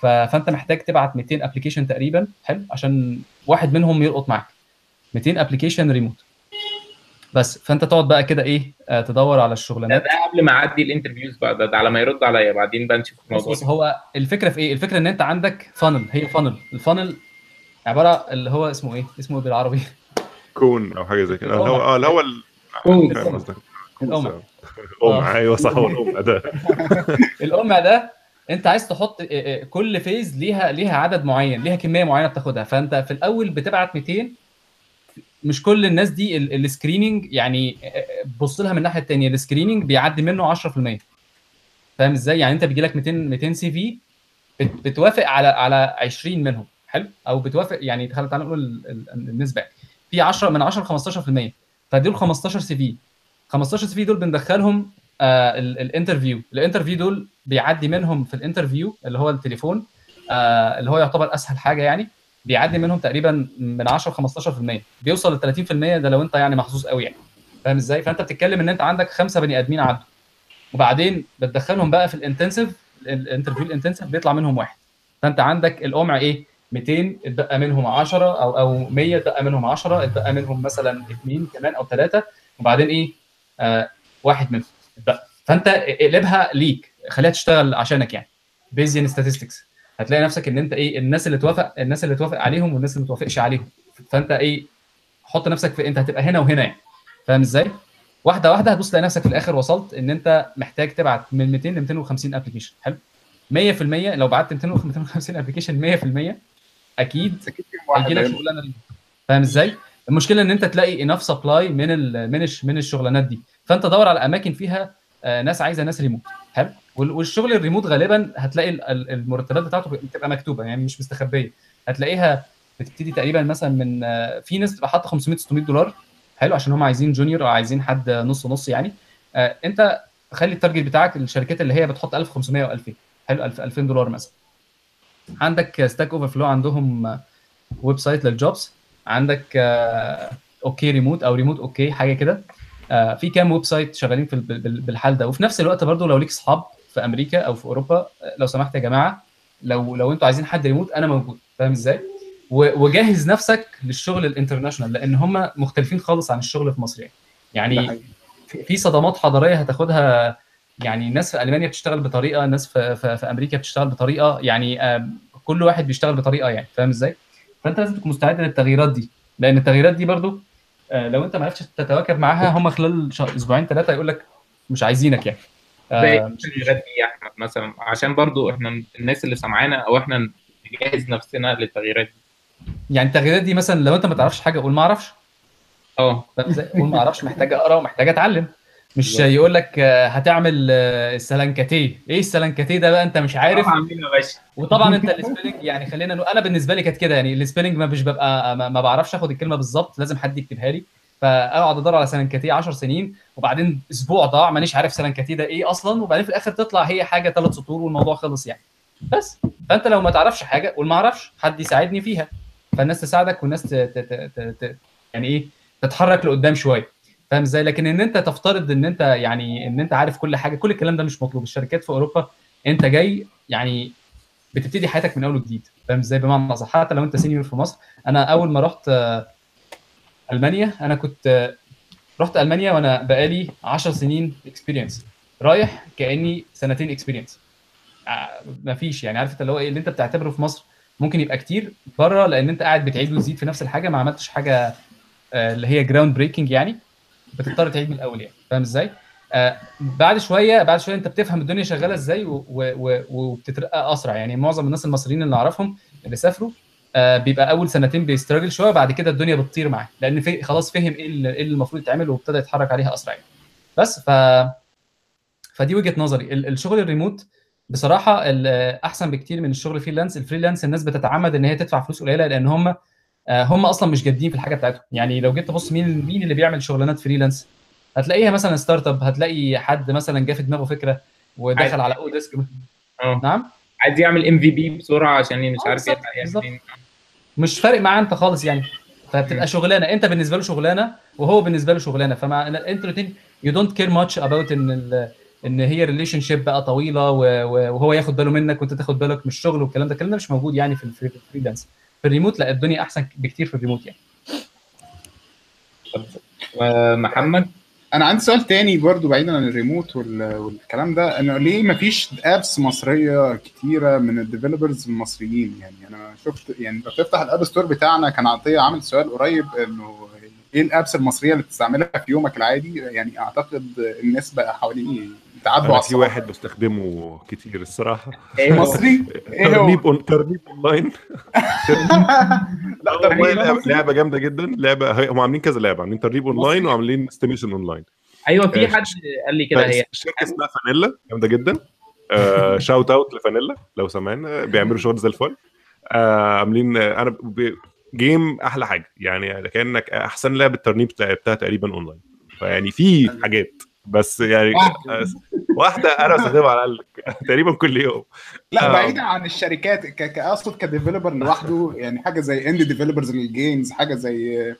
ف- فأنت محتاج تبعت 200 application تقريبا حلو عشان واحد منهم يلقط معاك. 200 application remote بس فأنت تقعد بقى كده إيه آه، تدور على ده, الشغلانات. ده قبل ما أعدي ال interviews بقى ده, ده على ما يرد عليا بعدين بقى نشوف الموضوع. بص ده. هو الفكرة في إيه؟ الفكرة إن أنت عندك فانل هي فانل الفانل عبارة اللي هو اسمه إيه؟ اسمه إيه بالعربي؟ cone أو حاجة زي كده. اللي هو آه اللي هو. فاهم قصدك. القمع القمع أيوه صح هو القمع ده. القمع ده أنت عايز تحط آه، كل phase ليها ليها عدد معين ليها كمية معينة بتاخدها. فأنت في الأول بتبعت 200 مش كل الناس دي ال- ال screening يعني بص لها من الناحية الثانية ال screening بيعدي منه 10% فاهم إزاي؟ يعني أنت بيجي لك 200 200 CV بت- بتوافق على على 20 منهم. حلو؟ أو بتوافق يعني تعالى نقول ال- ال- النسبة. في 10 من 10 ل 15% فدول 15 CV. 15 CV دول بندخلهم آه ال- ال interview. ال interview دول بيعدي منهم في ال interview اللي هو التليفون آه اللي هو يعتبر أسهل حاجة يعني. بيعدي منهم تقريبا من 10 ل 15% بيوصل ل 30% ده لو انت يعني محظوظ قوي يعني. فاهم إزاي؟ فانت بتتكلم ان انت عندك خمسة بني آدمين عدوا. وبعدين بتدخلهم بقى في ال intensive ال interview ال intensive بيطلع منهم واحد. فانت عندك القمع إيه؟ 200 اتبقى منهم 10 أو أو 100 اتبقى منهم 10 اتبقى منهم مثلا اثنين كمان أو ثلاثة وبعدين إيه؟ آه واحد منهم. اتبقى. فانت اقلبها ليك. خليها تشتغل عشانك يعني. Bayesian statistics هتلاقي نفسك إن أنت إيه الناس اللي توافق الناس اللي توافق عليهم والناس اللي ما توافقش عليهم فأنت إيه حط نفسك في أنت هتبقى هنا وهنا يعني فاهم إزاي؟ واحدة واحدة هتبص تلاقي نفسك في الآخر وصلت إن أنت محتاج تبعت من 200 ل 250 application حلو 100% لو بعت 200 250 application 100% أكيد أكيد في واحد هيجي لك هيلقط. شغلانة ريموت. فاهم إزاي؟ المشكلة إن أنت تلاقي enough supply من ال من من الشغلانات دي فأنت دور على أماكن فيها آه، ناس عايزة ناس ريموت حلو والشغل الريموت غالبا هتلاقي ال- ال- المرتبات بتاعته بتبقى مكتوبة يعني مش مستخبية. هتلاقيها بتبتدي تقريبا مثلا من آه، في ناس بتبقى حاطة 500 600 دولار. حلو عشان هم عايزين junior أو عايزين حد نص نص يعني. آه، أنت خلي ال target بتاعك الشركات اللي هي بتحط 1500 و2000 حلو 1000 2000 دولار مثلا. عندك Stack Overflow عندهم آه، website لل jobs عندك آه، OK Remote أو Remote OK حاجة كده. آه، في كام website شغالين في ال- بال- بالحال ده. وفي نفس الوقت برضو لو ليك اصحاب في أمريكا أو في أوروبا آه، لو سمحت يا جماعة لو لو أنتوا عايزين حد ريموت أنا موجود. فاهم إزاي؟ وجهز نفسك للشغل ال international لأن هم مختلفين خالص عن الشغل في مصر يعني. يعني. في صدمات حضارية هتاخدها يعني ناس في ألمانيا بتشتغل بطريقة ناس في, في, في أمريكا بتشتغل بطريقة يعني آم، كل واحد بيشتغل بطريقة يعني. فاهم إزاي؟ فأنت لازم تكون مستعد للتغييرات دي. لأن التغييرات دي برضو آه، لو أنت ما عرفتش تتواكب معاها هم خلال أسبوعين ثلاثة يقول لك مش عايزينك يعني. زي آه، التغييرات دي احمد مثلا؟ عشان برضو إحنا الناس اللي سامعانا أو إحنا نجهز نفسنا للتغييرات دي. يعني التغييرات دي مثلا لو أنت ما تعرفش حاجة قول ما أعرفش. آه؟ قول ما أعرفش محتاج أقرأ ومحتاج أتعلم. مش. يقول لك آه، هتعمل آه، السلنكاتيه إيه السلنكاتيه ده بقى؟ أنت مش عارف. وطبعا أنت ال spelling يعني خلينا نقول أنا بالنسبة لي كانت كده. يعني ال spelling ما مش ببقى ما بعرفش أخد الكلمة بالظبط. لازم حد يكتبها لي. فأقعد أدور على سلنكاتيه 10 سنين وبعدين أسبوع ضاع مانيش عارف سلنكاتيه ده إيه أصلا وبعدين في الآخر تطلع هي حاجة ثلاث سطور والموضوع خلص يعني. بس فأنت لو ما تعرفش حاجة قول ما أعرفش حد يساعدني فيها. فالناس تساعدك والناس ت... ت... ت... ت... يعني إيه تتحرك لقدام شوية. فاهم إزاي؟ لكن إن أنت تفترض إن أنت يعني إن أنت عارف كل حاجة كل الكلام ده مش مطلوب. الشركات في أوروبا أنت جاي يعني بتبتدي حياتك من أول وجديد. فاهم إزاي؟ بمعنى اصح حتى لو أنت senior في مصر أنا أول ما رحت ألمانيا. أنا كنت آه، رحت ألمانيا وأنا بقالي 10 سنين experience رايح كأني سنتين experience مفيش يعني عارف انت اللي هو إيه اللي انت بتعتبره في مصر ممكن يبقى كتير بره لأن انت قاعد بتعيد وتزيد في نفس الحاجة ما عملتش حاجة آه، اللي هي groundbreaking يعني. بتضطر تعيد من الأول يعني فاهم إزاي؟ آه بعد شوية بعد شوية انت بتفهم الدنيا شغالة إزاي وبتترقى أسرع يعني. معظم الناس المصريين اللي أعرفهم اللي سافروا آه بيبقى أول سنتين بي struggle شوية بعد كده الدنيا بتطير معاه. لأن في خلاص فهم إيه اللي إيه اللي المفروض يتعمل وابتدى يتحرك عليها أسرع يعني. بس ف فدي وجهة نظري. ال- الشغل الريموت بصراحة أحسن بكتير من الشغل ال freelance ال freelance الناس بتتعمد إن هي تدفع فلوس قليلة لأن هم آه، هم أصلا مش جادين في الحاجة بتاعتهم. يعني لو جيت تبص مين مين اللي بيعمل شغلانات freelance هتلاقيها مثلا startup هتلاقي حد مثلا جه في دماغه فكرة ودخل على oDesk. آه. نعم؟ عايز يعمل MVP بسرعة عشان مش آه، عارف يلحق يعمل. إيه. مش فارق معاه انت خالص يعني. فبتبقى شغلانة انت بالنسبة له شغلانة وهو بالنسبة له شغلانة. فمع أنتوا الاثنين you don't care much about إن ال... إن هي relationship بقى طويلة وهو ياخد باله منك وانت تاخد بالك من الشغل والكلام ده. الكلام ده مش موجود يعني في ال free- ال freelance في الريموت لا الدنيا أحسن بكتير في الريموت يعني. آه، محمد؟ أنا عندي سؤال تاني برضو بعيدا عن الريموت وال- والكلام ده. انه ليه ما فيش apps مصرية كتيرة من ال developers المصريين؟ يعني أنا شفت يعني لو تفتح ال App Store بتاعنا كان عطية عامل سؤال قريب إنه إيه ال apps المصرية اللي بتستعملها في يومك العادي؟ يعني أعتقد الناس بقى حوالي تعدوا على في. واحد بستخدمه كتير الصراحة. إيه؟ مصري؟ إيه هو؟ ترنيب أون ترنيب أونلاين. لا ترنيب لعبة جامدة جدا. لعبه هم عاملين كذا لعبة عاملين ترنيب أونلاين وعاملين estimation online. أيوه في آه، حد قال لي كده هي. شركة اسمها فانيلا جامدة جدا. آه shout out لفانيلا لو سمعنا. آه، بيعملوا شغل زي الفل. آه عاملين آه، أنا game أحلى حاجة. يعني كأنك أحسن لعبة ترنيب لعبتها تقريبا أونلاين. فيعني في حاجات. بس يعني واحدة. أنا بستخدمها على الأقل تقريبا كل يوم. لا آه. بعيدا عن الشركات أقصد ك developer لوحده يعني حاجة زي indie developers لل games حاجة زي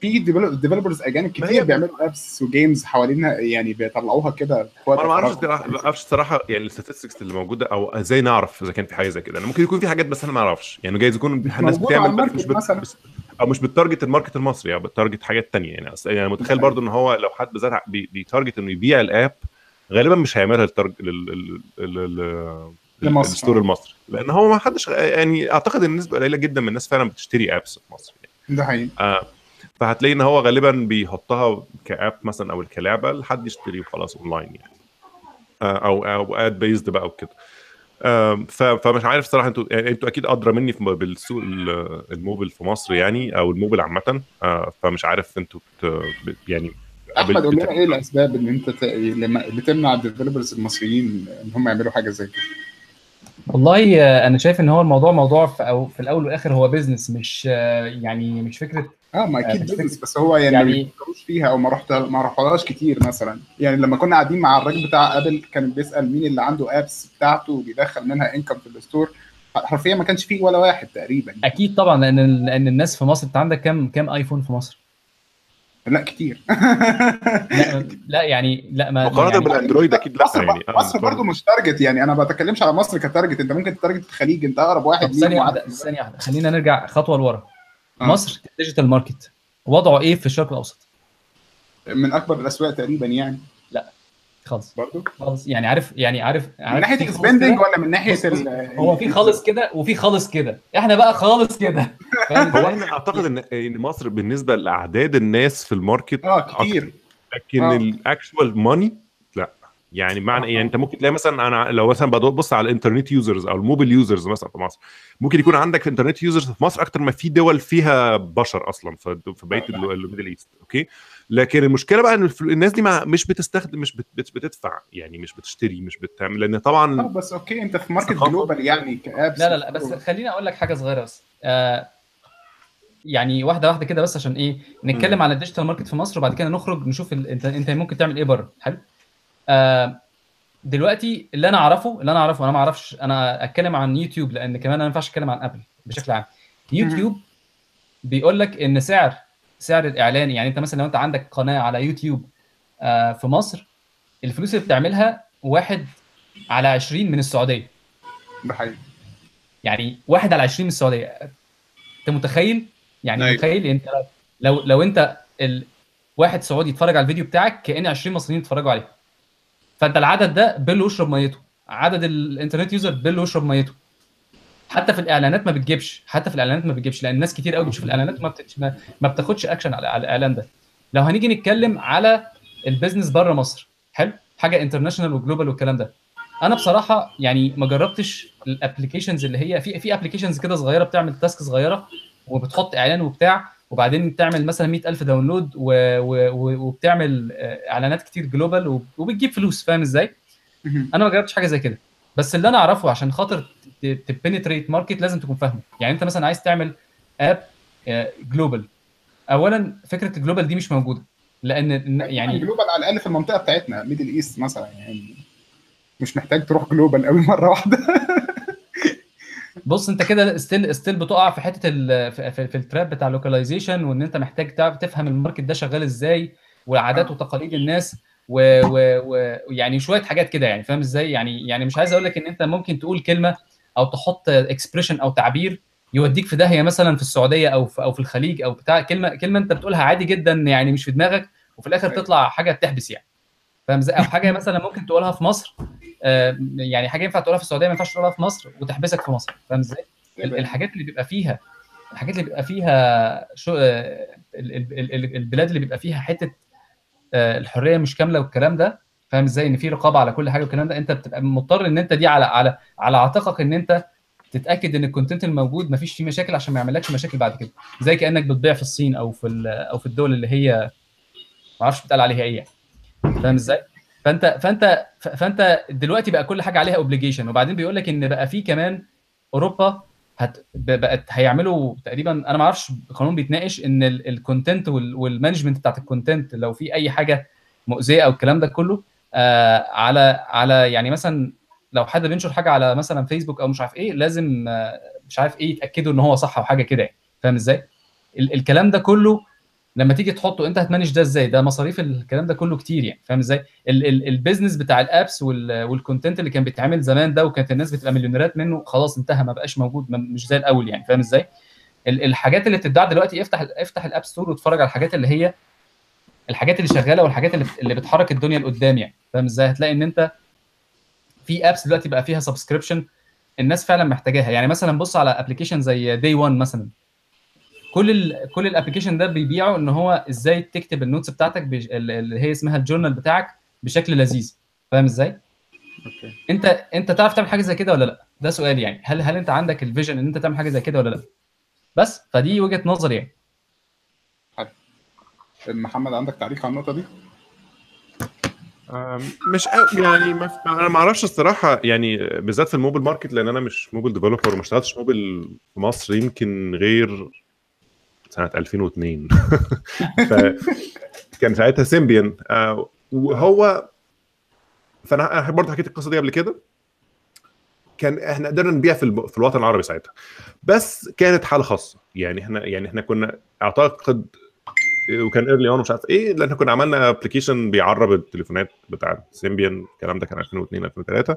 في developers أجانب كتير بيعملوا apps و games حوالينها يعني بيطلعوها كده أنا ما أعرفش. ما أعرفش الصراحه يعني ال statistics اللي موجودة أو إزاي نعرف إذا كان في حاجة زي كده. ممكن يكون في حاجات بس أنا ما أعرفش. يعني جايز يكون الناس بتعمل بس مش بت... أو مش بت target ال market المصري أو بت target حاجات تانية يعني. أصل يعني متخيل برضو إن هو لو حد بي- بي target إنه يبيع ال app غالبا مش هيعملها لل targ- لل... لل... لل... لمصر. ال store المصري. لأن هو ما حدش يعني أعتقد إن النسبة قليلة جدا من الناس فعلا بتشتري apps في مصر يعني. ده حقيقي. آه فهتلاقي إن هو غالبا بيحطها ك app مثلا أو الكلعبة لحد يشتري وخلاص أونلاين يعني. آه أو أو ad-based بقى وكده. فمش عارف صراحة أنتوا يعني أنتوا أكيد ادرى مني بالسوق ال- الموبل في مصر يعني أو الموبل عامة. آه، فمش عارف أنتوا بت- يعني أحمد قول لنا إيه الأسباب ان انت ت... لما بتمنع ال developers المصريين ان هم يعملوا حاجة زي كده؟ والله آه، أنا شايف إن هو الموضوع موضوع في, أو في الأول والآخر هو business مش آه، يعني مش فكرة آه ما أكيد business فكرة- بس هو يعني, يعني- ما بيفكروش فيها أو ما رحت ما رحتهاش كتير مثلا. يعني لما كنا قاعدين مع الراجل بتاع Apple كان بيسأل مين اللي عنده apps بتاعته وبيدخل منها income في ال store حرفيا ما كانش فيه ولا واحد تقريبا. أكيد طبعا لأن لأن الناس في مصر أنت عندك كام كام iPhone في مصر؟ لا كتير. لا, لا يعني لا ما مقارنة يعني بال Android أكيد لا مصر يعني. آه، مصر برضه مش target يعني أنا ما بتكلمش على مصر ك target أنت ممكن target الخليج أنت أقرب واحد ثانية واحدة ثانية واحدة خلينا نرجع خطوة لورا. آه. مصر digital market وضعه إيه في الشرق الأوسط؟ من أكبر الأسواق تقريبا يعني. خالص. برضه خالص. يعني عارف يعني عارف من عارف ناحية خالص ال expanding كده؟ ولا من ناحية ال- هو في خالص كده وفي خالص كده. إحنا بقى خالص كده. هو؟ إحنا أعتقد ان إن مصر بالنسبة لأعداد الناس في ال market آه كتير. لكن آه. ال actual money لا يعني معنى يعني أنت ممكن تلاقي مثلا أنا لو مثلا ببص على ال internet users أو ال mobile users مثلا في مصر ممكن يكون عندك internet users في مصر أكتر ما في دول فيها بشر أصلا في بقية آه. ال Middle East okay؟ لكن المشكلة بقى إن الناس دي ما مش بتستخدم مش بت بت بتدفع يعني مش بتشتري مش بتعمل لأن آه طبعا بس okay أنت في market. global يعني ك apps لا لا لا بس خليني أقول لك حاجة صغيرة بس. آه يعني واحدة واحدة كده بس عشان إيه؟ نتكلم على ال digital market في مصر وبعد كده نخرج نشوف ال... انت أنت ممكن تعمل إيه بره حلو؟ آه دلوقتي اللي أنا أعرفه اللي أنا أعرفه أنا ما أعرفش أنا أتكلم عن يوتيوب لأن كمان أنا ما ينفعش أتكلم عن أبل بشكل عام. يوتيوب بيقول لك إن سعر سعر الإعلان يعني أنت مثلا لو أنت عندك قناة على يوتيوب آه في مصر الفلوس اللي بتعملها واحد على 20 من السعودية. ده حقيقي. يعني واحد على 20 من السعودية. أنت متخيل؟ يعني أيوة. متخيل؟ أنت لو لو أنت ال... واحد سعودي يتفرج على الفيديو بتاعك كأن 20 مصريين يتفرجوا عليه. فانت العدد ده بله يشرب ميته. عدد الانترنت يوزر بله يشرب ميته. حتى في الإعلانات ما بتجيبش. حتى في الإعلانات ما بتجيبش لأن ناس كتير قوي بتشوف الإعلانات. ما... ما بتاخدش اكشن على الإعلان ده. لو هنيجي نتكلم على ال business بره مصر حلو؟ حاجة international و global والكلام ده. أنا بصراحة يعني ما جربتش ال applications اللي هي في في applications كده صغيرة بتعمل task صغيرة وبتحط إعلان وبتاع وبعدين تعمل مثلا 100000 download و... و... وبتعمل آه، إعلانات كتير global وب- وبتجيب فلوس فاهم إزاي؟ أنا ما جربتش حاجة زي كده. بس اللي أنا أعرفه عشان خاطر ت penetrate market لازم تكون فاهمه. يعني أنت مثلا عايز تعمل app global اولا فكرة ال global دي مش موجودة. لأن يعني يعني global على الأقل في المنطقة بتاعتنا Middle East مثلا يعني مش محتاج تروح global قوي مرة واحدة. بص انت كده ستيل ستيل بتقع في حتة ال في, في, في ال trap بتاع ال localization وإن أنت محتاج تعرف تفهم ال market ده شغال إزاي وعادات آه. وتقاليد الناس ويعني شوية حاجات كده يعني فاهم إزاي يعني يعني مش عايز أقول لك إن أنت ممكن تقول كلمة أو تحط expression أو تعبير يوديك في داهية مثلا في السعودية أو في أو في الخليج أو بتاع كلمة كلمة أنت بتقولها عادي جدا يعني مش في دماغك وفي الآخر أيوة. تطلع حاجة تحبس يعني فاهم إزاي أو حاجة مثلا ممكن تقولها في مصر يعني حاجة ينفع تقولها في السعودية ما ينفعش تقولها في مصر وتحبسك في مصر فاهم إزاي؟ ال- الحاجات اللي بيبقى فيها الحاجات اللي بيبقى فيها شو آه، ال- ال- ال- ال- البلاد اللي بيبقى فيها حتة آه، الحرية مش كاملة والكلام ده فاهم إزاي؟ إن في رقابة على كل حاجة والكلام ده أنت بتبقى مضطر إن أنت دي على على على عاتقك إن أنت تتأكد إن ال content الموجود ما فيش فيه مشاكل عشان ما يعملكش مشاكل بعد كده. زي كأنك بتبيع في الصين أو في أو في الدول اللي هي ما أعرفش بتقال عليها إيه يعني. فاهم إزاي؟ فانت فانت فانت دلوقتي بقى كل حاجة عليها obligation وبعدين بيقول لك إن بقى في كمان أوروبا هت بقت هيعملوا تقريبا أنا ما أعرفش القانون بيتناقش إن ال content وال management بتاعت ال content لو في أي حاجة مؤذية أو الكلام ده كله آه على على يعني مثلا لو حد بينشر حاجة على مثلا فيسبوك أو مش عارف إيه لازم آه مش عارف إيه يتأكدوا إن هو صح أو حاجة كده يعني فاهم إزاي؟ ال- الكلام ده كله لما تيجي تحطه انت هت manage ده إزاي؟ ده مصاريف الكلام ده كله كتير يعني فاهم إزاي؟ ال- ال- ال business بتاع ال apps وال- وال content اللي كان بيتعمل زمان ده وكانت الناس بتبقى مليونيرات منه خلاص انتهى ما بقاش موجود مش زي الأول يعني فاهم إزاي؟ ال- الحاجات اللي بتتباع دلوقتي افتح افتح ال App Store واتفرج على الحاجات اللي هي الحاجات اللي شغالة والحاجات اللي اللي بتحرك الدنيا لقدام يعني فاهم إزاي؟ هتلاقي ان انت في apps دلوقتي بقى فيها subscription الناس فعلا محتاجاها يعني مثلا بص على application زي Day 1 مثلا كل ال كل ال application ده بيبيعوا إن هو إزاي تكتب ال notes بتاعتك بج- اللي هي اسمها ال journal بتاعك بشكل لذيذ فاهم إزاي؟ okay أنت أنت تعرف تعمل حاجة زي كده ولا لأ؟ ده سؤال يعني هل هل أنت عندك ال vision إن أنت تعمل حاجة زي كده ولا لأ؟ بس فدي وجهة نظري يعني محمد عندك تعليق على النقطة دي؟ مش قوي يعني ما أنا ما أعرفش الصراحة يعني بالذات في ال mobile market لأن أنا مش mobile developer وما اشتغلتش موبيل في مصر يمكن غير سنة 2002 فكان ساعتها Symbian آه، وهو فأنا أنا برضه حكيت القصة دي قبل كده. كان إحنا قدرنا نبيع في, الب... في الوطن العربي ساعتها. بس كانت حالة خاصة. يعني إحنا يعني إحنا كنا اعتقد وكان early on مش عارف إيه لأن إحنا كنا عملنا application بيعرب التليفونات بتاع Symbian الكلام ده كان 2002 2003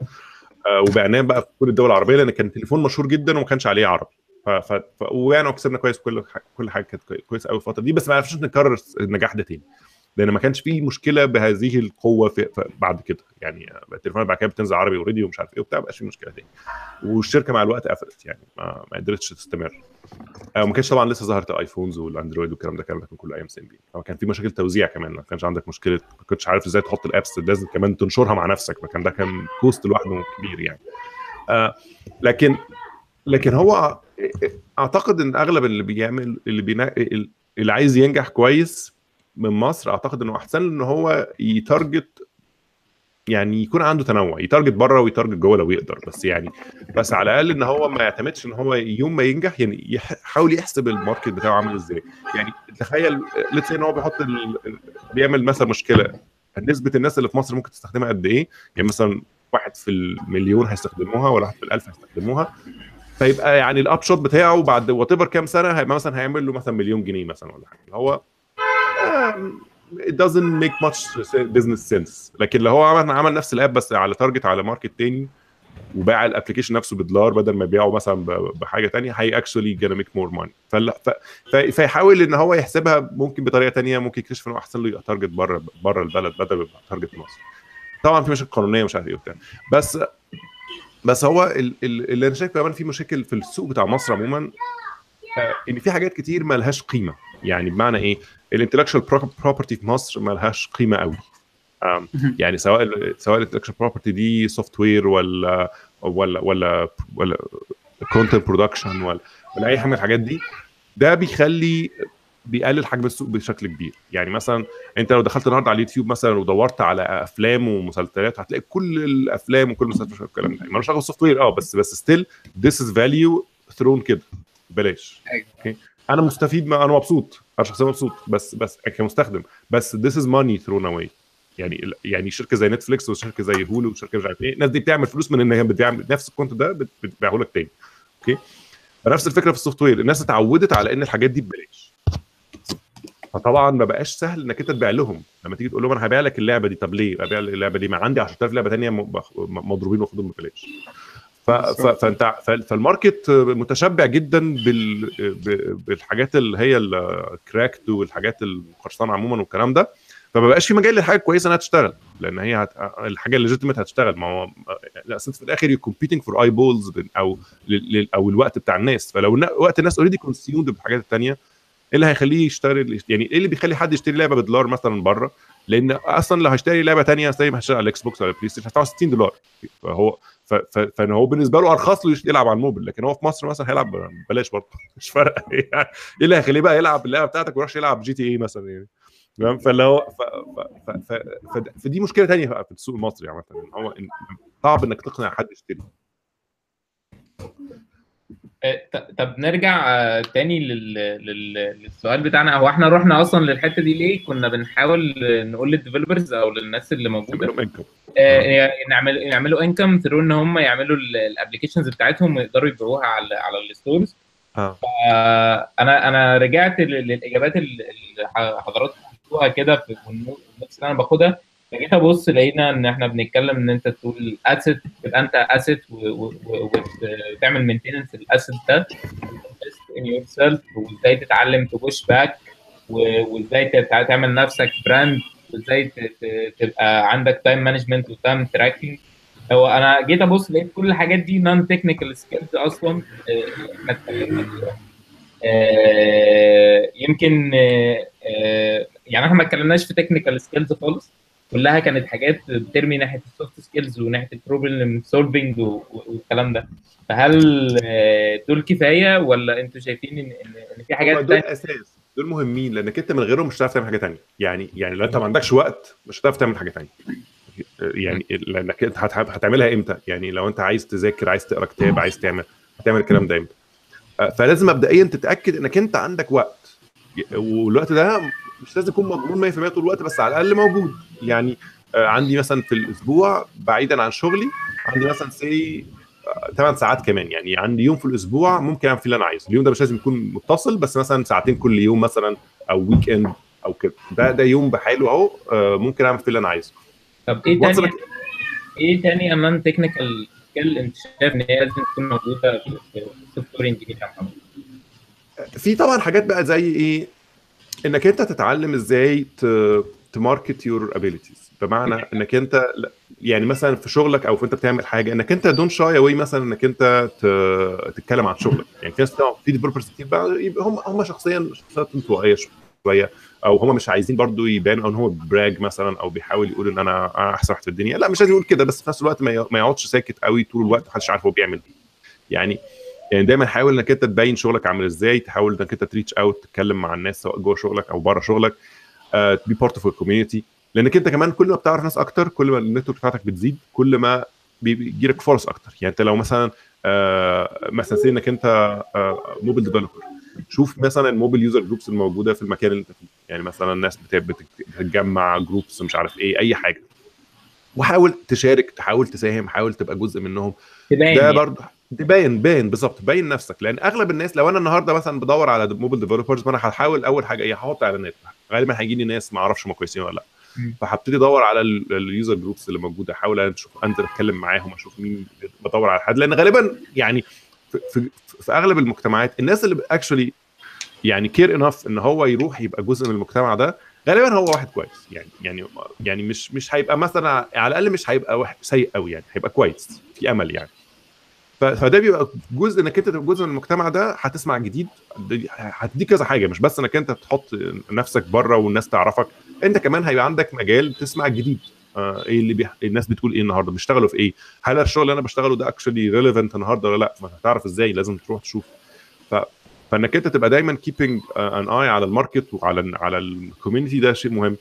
آه، وبعناه بقى في كل الدول العربية لأن كان تليفون مشهور جدا وما كانش عليه عربي. ف... ف... ف... وبعنا وكسبنا كويس كل كل حاجة كانت كوي- كويسة قوي الفترة دي بس ما عرفناش نكرر النجاح ده تاني. لأن ما كانش فيه مشكلة بهذه القوة في... بعد كده. يعني التليفونات بعد كده بتنزل عربي already ومش عارف إيه وبتاع ما فيه مشكلة تاني. والشركة مع الوقت قفلت يعني ما, ما قدرتش تستمر. آه، وما كانش طبعا لسه ظهرت ال iPhones والأندرويد والكلام ده كان كله أيام Symbian فكان في مشاكل توزيع كمان ما كانش عندك مشكلة ما كنتش عارف إزاي تحط ال apps لازم كمان تنشرها مع نفسك فكان ده كان cost لوحده كبير يعني. آه لكن لكن هو أعتقد إن أغلب اللي بيعمل اللي بينا... اللي عايز ينجح كويس من مصر أعتقد إنه أحسن إن هو ي target يعني يكون عنده تنوع ي target بره وي target جوه لو يقدر بس يعني بس على الأقل إن هو ما يعتمدش إن هو يوم ما ينجح يعني يحاول يحسب ال market بتاعه عامل إزاي. يعني تخيل let's إن هو بيحط ال... بيعمل مثلا مشكلة نسبة الناس اللي في مصر ممكن تستخدمها قد إيه؟ يعني مثلا واحد في المليون هيستخدموها ولا واحد في الألف هيستخدموها. فيبقى يعني ال upshot بتاعه بعد whatever كام سنة هيبقى مثلا هيعمل له مثلا مليون جنيه مثلا ولا حاجة. هو it doesn't make much business sense. لكن لو هو عمل عمل نفس ال app بس على target على market تاني وباع ال application نفسه بدولار بدل ما يبيعه مثلا بحاجة تانية هي actually more money. فلا ف... فيحاول إن هو يحسبها ممكن بطريقة تانية ممكن يكتشف إنه أحسن له يبقى target بره بره البلد بدل ما يبقى target مصر. طبعا في مشاكل قانونية مش عارف إيه وبتاع. بس بس هو ال... ال... اللي أنا شايف كمان في مشاكل في السوق بتاع مصر عموما إن في حاجات كتير ما لهاش قيمة. يعني بمعنى إيه؟ ال intellectual property في مصر ما لهاش قيمه قوي يعني سواء سواء ال intellectual property دي software ولا ولا ولا ولا content production ولا ولا أي حاجة من الحاجات دي ده بيخلي بيقلل حجم السوق بشكل كبير. يعني مثلا أنت لو دخلت النهارده على اليوتيوب مثلا ودورت على أفلام ومسلسلات هتلاقي كل الأفلام وكل المسلسلات والكلام ده مالوش علاقة بال software آه بس بس still this is value thrown كده. ببلاش. okay؟ أنا مستفيد ما أنا مبسوط. أنا شخصيا مبسوط. بس بس كمستخدم. بس this is money thrown away. يعني يعني شركة زي نتفليكس وشركة زي هولو وشركة مش عارف إيه الناس دي بتعمل فلوس من إن هي بتعمل نفس ال content ده بت- بتبيعه لك تاني. okay؟ فنفس الفكرة في ال software. الناس اتعودت على إن الحاجات دي ببلاش. فطبعا ما بقاش سهل إنك أنت تبيع لهم لما تيجي تقول لهم أنا هبيع لك اللعبة دي طب ليه ابيع اللعبة دي ما عندي 10000 لعبة ثانية مضروبين وأخدهم ببلاش. فأنت. فال market متشبع جدا بالحاجات اللي هي ال cracked والحاجات القرصانه عموما والكلام ده فما بقاش في مجال للحاجه كويسة إنها تشتغل لأن هي هت... الحاجة ال legitimate هتشتغل ما هو أنت في الآخر you competing for eyeballs أو. أو الوقت بتاع الناس فلو وقت الناس already consumed بالحاجات الثانية إيه اللي هيخليه يشتري يعني إيه اللي بيخلي حد يشتري لعبة بدولار مثلا بره؟ لأن أصلا لو هشتري لعبة ثانية زي ما هشتري على الإكس بوكس ولا البلاي ستيشن هدفع 60 دولار. فهو ف- ف- فإن هو بالنسبة له أرخص له يلعب على الموبل لكن هو في مصر مثلا هيلعب ببلاش برضه. مش فارقة. يعني؟ إيه اللي هيخليه بقى يلعب اللعبة بتاعتك ويروح يلعب GTA مثلا يعني؟ تمام؟ فاللي هو. فدي مشكلة ثانية في السوق المصري عامة إن هو صعب إنك تقنع حد يشتري. طب نرجع آه، تاني لل... لل... للسؤال بتاعنا. هو إحنا رحنا أصلا للحتة دي ليه؟ كنا بنحاول آه، نقول لل developers أو للناس اللي موجودة. آه، نعمل يعملوا income through إن هم يعملوا ال applications بتاعتهم ويقدروا يبيعوها على على ال stores آه. أنا أنا رجعت لل- للإجابات اللي حضراتكم كده في ال notes اللي أنا باخدها. فجيت أبص لقينا إن إحنا بنتكلم إن أنت تقول asset تبقى أنت asset وتعمل maintenance ال asset ده. in yourself وإزاي تتعلم ت push back وإزاي تعمل نفسك brand وإزاي تبقى عندك time management و time tracking هو أنا جيت أبص لقيت كل الحاجات دي non-technical skills أصلا إحنا اتكلمنا فيها. آه، يمكن آه، آه، يعني إحنا ما اتكلمناش في technical skills خالص. كلها كانت حاجات بترمي ناحية ال soft skills وناحية ال problem solving والكلام ده. فهل آه، دول كفاية ولا أنتوا شايفين ان ان في حاجات دول تانية؟ أساس. دول مهمين لأنك أنت من غيرهم مش هتعرف تعمل حاجة تانية. يعني يعني لو أنت ما عندكش وقت مش هتعرف تعمل حاجة تانية. يعني لأنك أنت هت- هتعملها إمتى؟ يعني لو أنت عايز تذاكر عايز تقرأ كتاب عايز تعمل هتعمل الكلام ده إمتى؟ آه، فلازم مبدئيا تتأكد إنك أنت عندك وقت. والوقت ده مش لازم يكون مضمون 100% طول الوقت بس على الأقل موجود. يعني آه، عندي مثلا في الأسبوع بعيدا عن شغلي عندي مثلا say 8 ساعات كمان. يعني عندي يوم في الأسبوع ممكن أعمل فيه اللي أنا عايزه. اليوم ده مش لازم يكون متصل بس مثلا ساعتين كل يوم مثلا أو weekend أو كده. ده ده يوم بحاله أهو آه، ممكن أعمل فيه اللي أنا عايزه. طب إيه تاني؟ إيه تاني non-technical skill أنت شايف إن هي لازم تكون موجودة في ال software engineer؟ في طبعا حاجات بقى زي إيه؟ إنك أنت تتعلم إزاي ت market your abilities بمعنى إنك أنت يعني مثلا في شغلك أو في أنت بتعمل حاجة إنك أنت don't shy away مثلا إنك أنت تتكلم عن شغلك. يعني في ناس في developers كتير بقى هم هم شخصيا شخصيات انطوائية شوية أو هم مش عايزين برضو يبان أو إن هو brag مثلا أو بيحاول يقول إن أنا أنا أحسن واحد في الدنيا. لا مش لازم يقول كده بس في نفس الوقت ما يقعدش ساكت قوي طول الوقت محدش عارف هو بيعمل إيه. يعني يعني دايما حاول إنك أنت تبين شغلك عامل إزاي تحاول إنك أنت ت reach out تتكلم مع الناس سواء جوه شغلك أو بره شغلك ت be part of ال community لأنك أنت كمان كل ما بتعرف ناس أكتر كل ما ال network بتاعتك بتزيد كل ما بيجي لك فرص أكتر. يعني أنت لو مثلا آه، مثلا say إنك أنت mobile developer شوف مثلا ال mobile user groups الموجودة في المكان اللي أنت فيه. يعني مثلا الناس بت- بت- بتتجمع groups مش عارف إيه أي حاجة. وحاول تشارك تحاول تساهم حاول تبقى جزء منهم. تبين ده يعني. برضه باين باين بالظبط باين نفسك. لأن أغلب الناس لو أنا النهارده مثلا بدور على mobile developers ما أنا هحاول أول حاجة إيه؟ هحط إعلانات. غالبا هيجي لي ناس ما أعرفش هم كويسين ولا لأ. فهبتدي أدور على ال user groups اللي موجودة أحاول أشوف أنزل أتكلم معاهم أشوف مين بدور على حد. لأن غالبا يعني في, في, في أغلب المجتمعات الناس اللي actually يعني care enough إن هو يروح يبقى جزء من المجتمع ده غالبا هو واحد كويس. يعني يعني يعني مش مش هيبقى مثلا على الأقل مش هيبقى واحد سيء قوي يعني هيبقى كويس في أمل يعني. فده بيبقى جزء إنك أنت تبقى جزء من المجتمع ده هتسمع جديد دي- هتديك كذا حاجة مش بس إنك أنت تحط نفسك بره والناس تعرفك أنت كمان هيبقى عندك مجال تسمع الجديد آه إيه اللي بيح... الناس بتقول إيه النهارده بيشتغلوا في إيه؟ هل الشغل اللي أنا بشتغله ده actually relevant النهارده ولا لأ؟ ما هتعرف إزاي؟ لازم تروح تشوف. فإنك أنت تبقى دايما keeping an eye على ال market وعلى على ال community ده شيء مهم.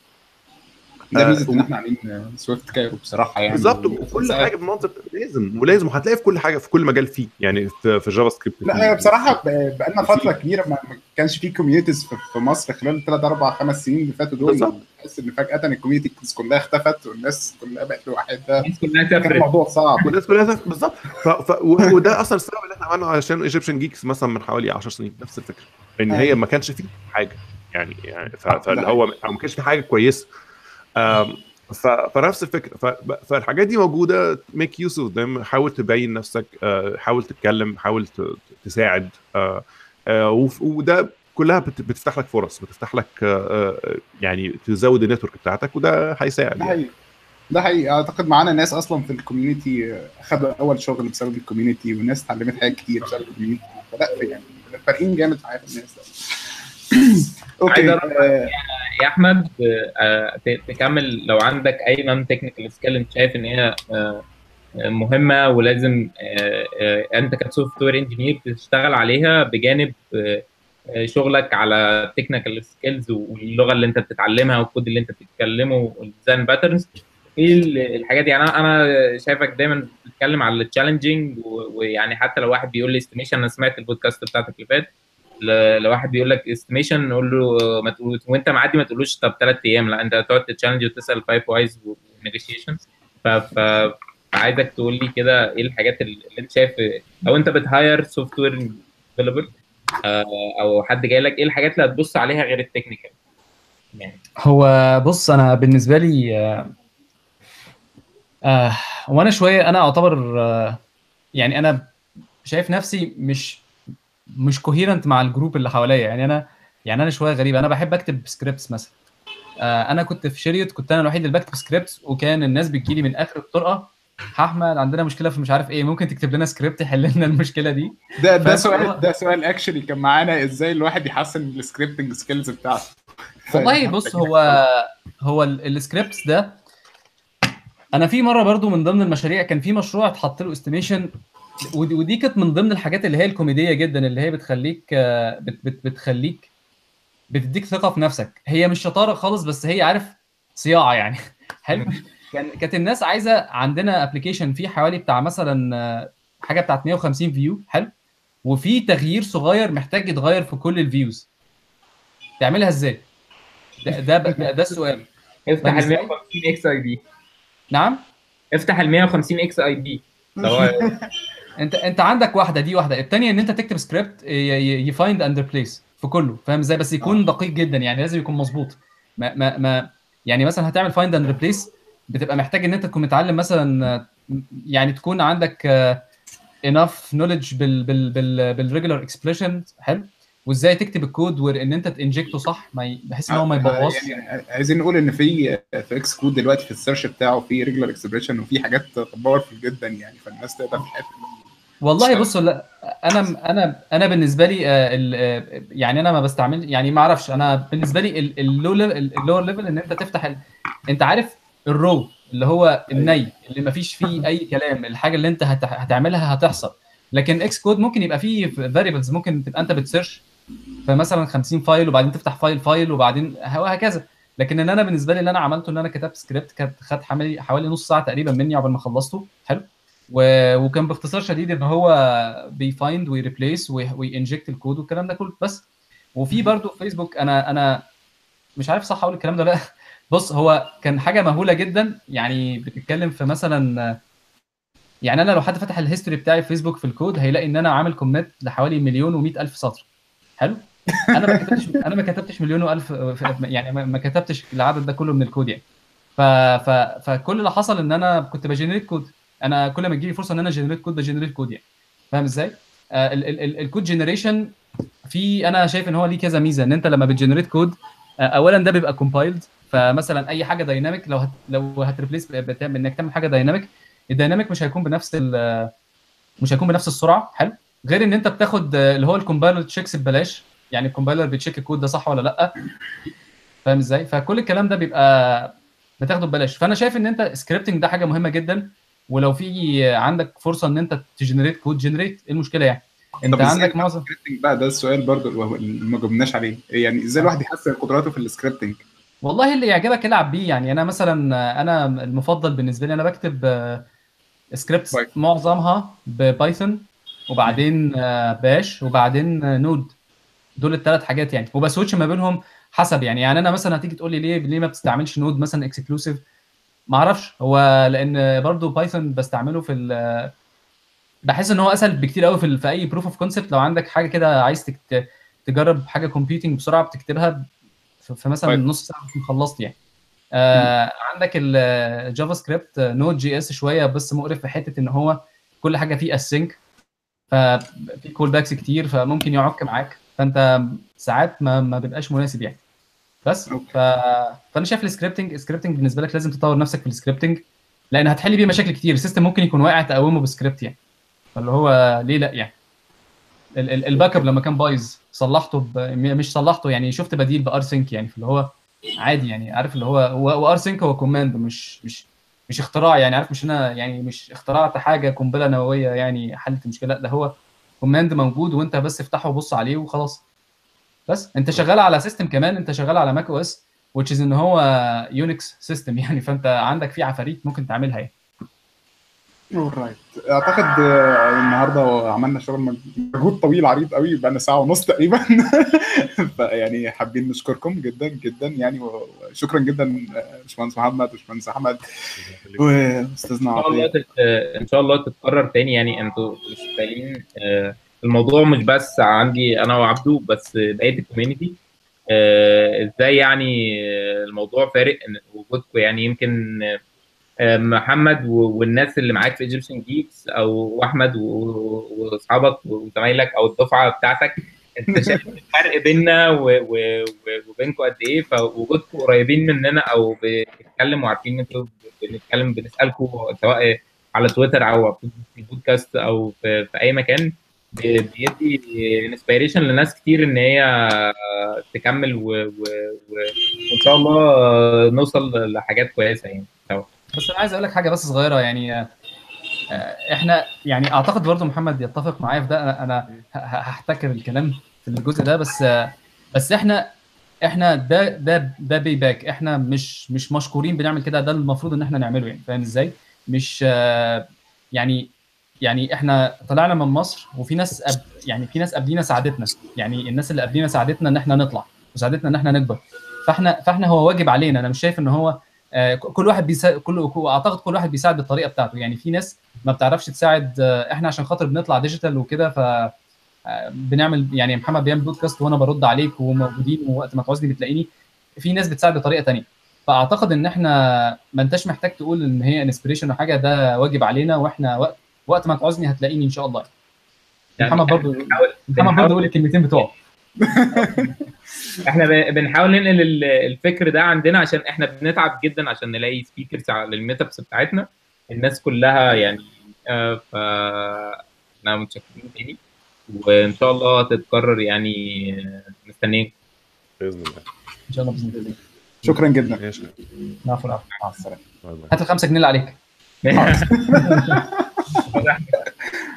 ده آه، ميزه ان إحنا عاملين سويفت كايرو بصراحة يعني. بالظبط وكل حاجة بمنطق لازم ولازم وهتلاقي في كل حاجة في كل مجال فيه يعني في, في JavaScript لا بصراحة ب- بقالنا فترة كبيرة ما كانش في communities في في مصر خلال الثلاث أربع خمس سنين اللي فاتوا دول. بالظبط. تحس إن فجأة ال communities كلها اختفت والناس كلها بقت لوحدها. الناس كلها كان سافرت. الموضوع صعب. والناس كلها زي- بالظبط. ف... ف... و- وده أصلا السبب اللي إحنا عملنا عشان Egyptian Geeks مثلا من حوالي 10 سنين نفس الفكرة. إن هي أيوة. ما كانش فيه حاجة يعني يعني فاللي هو ما كانش فيه حاجة كويسة. فنفس الفكرة. فالحاجات دي موجودة. make use of them حاول تبين نفسك. آه، حاول تتكلم. حاول. تساعد. آه، آه، وف- وده كلها بت... بتفتح لك فرص. بتفتح لك يعني تزود ال network بتاعتك وده هيساعد ده يعني. حقيقي. ده حقيقي. أعتقد معانا ناس أصلا في ال community اخذوا أول شغل بسبب ال community والناس اتعلمت حاجات كتير بسبب الكوميونتي فلا يعني فارقين جامد في حياه الناس okay أعرف- آه، يا أحمد آه، تكمل. لو عندك أي non technical skill أنت شايف إن هي آه، مهمة ولازم آه، آه، أنت ك software engineer تشتغل عليها بجانب آه، آه، شغلك على ال technical skills واللغة اللي أنت بتتعلمها والكود اللي أنت بتكتبه وال design patterns إيه ال- الحاجات دي أنا أنا شايفك دايما بتتكلم على ال challenging ويعني حتى لو واحد بيقول لي estimation أنا سمعت البودكاست بتاعتك اللي فات لو واحد بيقول لك estimation نقول له ما تقول وانت معدي ما تقولوش طب ثلاث أيام لا انت هتقعد ت challenge وتسأل five whys و negotiations ف ف عايزك تقول لي كده إيه الحاجات اللي انت شايف لو انت بت hire software developer أو حد جاي لك إيه الحاجات اللي هتبص عليها غير ال technical يعني. هو بص أنا بالنسبة لي آه، آه وأنا شوية أنا اعتبر آه يعني أنا شايف نفسي مش مش coherent مع ال group اللي حواليا. يعني أنا يعني أنا شوية غريب. أنا بحب أكتب scripts مثلا. آه أنا كنت في شريط كنت أنا الوحيد اللي بكتب scripts وكان الناس بتجيلي من آخر الطرقة أحمد عندنا مشكلة في مش عارف إيه ممكن تكتب لنا سكريبت يحل لنا المشكلة دي؟ ده ده سؤال ده سؤال actually كان معانا إزاي الواحد يحسن ال scripting skills بتاعته. والله بص هو هو ال- ال scripts ده أنا في مرة برضو من ضمن المشاريع كان في مشروع اتحط له estimation ودي, ودي كانت من ضمن الحاجات اللي هي الكوميدية جدا اللي هي بتخليك بت بت بتخليك بتديك ثقة في نفسك. هي مش شطارة خالص بس هي عارف صياعة يعني. حلو. كان كانت الناس عايزة عندنا application فيه حوالي بتاع مثلا حاجة بتاعت 150 view حلو. وفي تغيير صغير محتاج يتغير في كل ال views تعملها إزاي؟ ده ده, ده, ده السؤال. افتح ال إزاي؟ 150 XIB نعم؟ افتح ال 150 XIB انت انت عندك واحدة دي واحدة. الثانية ان انت تكتب سكريبت ي find and replace في كله فاهم إزاي؟ بس يكون دقيق جدا يعني لازم يكون مظبوط. ما ما ما يعني مثلا هتعمل find and replace بتبقى محتاج ان انت تكون متعلم مثلا آه، يعني تكون عندك enough knowledge بال بال بال بال regular expression حلو؟ وازاي تكتب الكود وإن انت ت inject ه صح ما بحيث إن هو ما يبوظش. يعني عايزين نقول إن في في Xcode دلوقتي في ال search بتاعه في regular expression وفي حاجات powerful جدا يعني فالناس تقدر تحل والله بص لا أنا أنا أنا بالنسبة لي آه، آه، يعني أنا ما بستعمل يعني ما أعرفش أنا بالنسبة لي ال lower level إن أنت تفتح ال... أنت عارف ال raw اللي هو الني اللي ما فيش فيه أي كلام الحاجة اللي أنت هت... هتعملها هتحصل. لكن Xcode ممكن يبقى فيه variables ممكن تبقى أنت بت search فمثلا 50 file وبعدين تفتح file file وبعدين وهكذا. لكن إن أنا بالنسبة لي اللي أنا عملته إن أنا كتبت سكريبت كانت خد حوالي حوالي نص ساعة تقريبا مني عقبال ما خلصته حلو؟ و... وكان باختصار شديد إن هو بي find وي replace وي inject الكود والكلام ده كله. بس وفي برضو في فيسبوك أنا أنا مش عارف صح أقول الكلام ده لأ. بص هو كان حاجة مهولة جدا. يعني بتتكلم في مثلا يعني أنا لو حد فتح ال history بتاعي في فيسبوك في الكود هيلاقي إن أنا عامل commit لحوالي مليون و ألف سطر. حلو؟ أنا ما كتبتش أنا ما كتبتش مليون وألف يعني ما- ما كتبتش العدد ده كله من الكود يعني. ف... ف... فكل اللي حصل إن أنا كنت ب generate code. أنا كل ما تجيلي فرصة إن أنا generate code ب generate code يعني. فاهم إزاي؟ آه ال- ال- ال- ال code generation في أنا شايف إن هو ليه كذا ميزة إن أنت لما بت generate code آه اولا ده بيبقى compiled فمثلا أي حاجة dynamic لو هت لو هت replace إنك تعمل حاجة dynamic ال dynamic مش هيكون بنفس مش هيكون بنفس السرعة. حلو. غير إن أنت بتاخد آه، اللي هو ال compiler checks ببلاش. يعني ال compiler بي check الكود ده صح ولا لأ؟ فاهم إزاي؟ فكل الكلام ده بيبقى بتاخده ببلاش. فأنا شايف إن أنت scripting ده حاجة مهمة جدا. ولو في عندك فرصة إن أنت ت generate code generate إيه المشكلة يعني؟ أنت عندك معظم بقى؟ ده السؤال برضو اللي ما جاوبناش عليه. يعني إزاي الواحد يحسن قدراته في ال scripting والله اللي يعجبك العب بيه يعني. أنا مثلا آه، أنا المفضل بالنسبة لي أنا بكتب scripts Python. معظمها ب Python وبعدين آه، Bash وبعدين آه، Node دول الثلاث حاجات يعني. وب switch ما بينهم حسب يعني. يعني أنا مثلا هتيجي تقول لي ليه ليه ما بتستعملش Node مثلا exclusive ما أعرفش. هو لأن برضو Python بستعمله في ال بحس ان هو اسهل بكتير قوي في, في اي proof of concept لو عندك حاجة كده عايز تكت... تجرب حاجة computing بسرعة بتكتبها في مثلا طيب. نص ساعة تكون خلصت يعني. آه عندك ال JavaScript Node.js شوية بس مقرف في حتة إن هو كل حاجة فيه async ففي callbacks كتير فممكن يعك معاك. فأنت ساعات ما, ما بيبقاش مناسب يعني. بس. ف... فأنا شايف ال scripting ال scripting بالنسبة لك لازم تطور نفسك في ال scripting لأن هتحل بيه مشاكل كتير. ال system ممكن يكون واقع تقومه بسكريبت يعني. فاللي هو ليه لأ يعني؟ ال- ال- ال backup لما كان بايظ صلحته ب... مش صلحته يعني شفت بديل ب rsync يعني. فاللي هو عادي يعني عارف اللي هو هو rsync هو command مش مش مش اختراع يعني. عارف مش أنا يعني مش اخترعت حاجة قنبلة نووية يعني حلت المشكلة. لا ده هو command موجود وأنت بس افتحه وبص عليه وخلاص. بس انت شغال على system كمان انت شغال على macOS which is ان هو Unix system يعني فانت عندك فيه عفاريت ممكن تعملها يعني. Alright اعتقد آه، النهارده عملنا شغل مجهود طويل عريض قوي بقى ساعة ونص تقريبا. فيعني حابين نشكركم جدا جدا يعني وشكرا جدا آه، باشمهندس محمد باشمهندس أحمد وأستاذنا إن شاء الله عطية. إن شاء الله تتكرر تاني يعني أنتوا مش آه، الموضوع مش بس عندي أنا وعبده بس بقية ال community آه، إزاي يعني الموضوع فارق وجودكم؟ يعني يمكن آه، محمد والناس اللي معاك في Egyptian Geeks أو أحمد وأصحابك وزمايلك أو الدفعة بتاعتك أنت شايف الفرق بيننا وبينكم قد إيه؟ فوجودكم قريبين مننا أو بنتكلم وعارفين ان إنتوا بنتكلم بنسألكم سواء على تويتر أو في البودكاست أو في, أي مكان. بيدي inspiration لناس كتير إن هي تكمل و... و... و... وإن شاء الله نوصل لحاجات كويسة يعني. سوا بس أنا عايز أقول لك حاجة بس صغيرة يعني آه، إحنا يعني أعتقد برضو محمد يتفق معايا في ده. أنا هحتكر الكلام في الجزء ده بس آه، بس إحنا إحنا ده ده ده pay back إحنا مش مش مشكورين بنعمل كده. ده المفروض إن إحنا نعمله يعني. فاهم إزاي؟ مش آه، يعني يعني إحنا طلعنا من مصر وفي ناس أب يعني في ناس قبلينا ساعدتنا. يعني الناس اللي قبلينا ساعدتنا إن إحنا نطلع وساعدتنا إن إحنا نكبر. فإحنا فإحنا هو واجب علينا. أنا مش شايف إن هو آه، كل واحد بيساعد كل أعتقد كل واحد بيساعد بالطريقة بتاعته. يعني في ناس ما بتعرفش تساعد آه، إحنا عشان خاطر بنطلع digital وكده ف آه، بنعمل يعني محمد بيعمل بودكاست وأنا برد عليك وموجودين ووقت ما تعوزني بتلاقيني. في ناس بتساعد بطريقة تانية. فأعتقد إن إحنا ما أنتش محتاج تقول إن هي inspiration أو حاجة ده واجب علينا وإحنا وقت وقت ما تعوزني هتلاقيني إن شاء الله. يعني محمد برضو بنحاول محمد برضو يقول الكلمتين بتوعه. إحنا بنحاول ننقل ال- الفكر ده عندنا عشان إحنا بنتعب جدا عشان نلاقي سبيكرز على الميتابس بتاعتنا. الناس كلها يعني آه، ف إحنا متشكرين تاني. وإن شاء الله تتكرر يعني آه، مستنيين بإذن الله. إن شاء الله بإذن الله. شكرا جدا. العفو العفو. مع السلامة. هات الخمسة جنيه اللي عليك. Ah.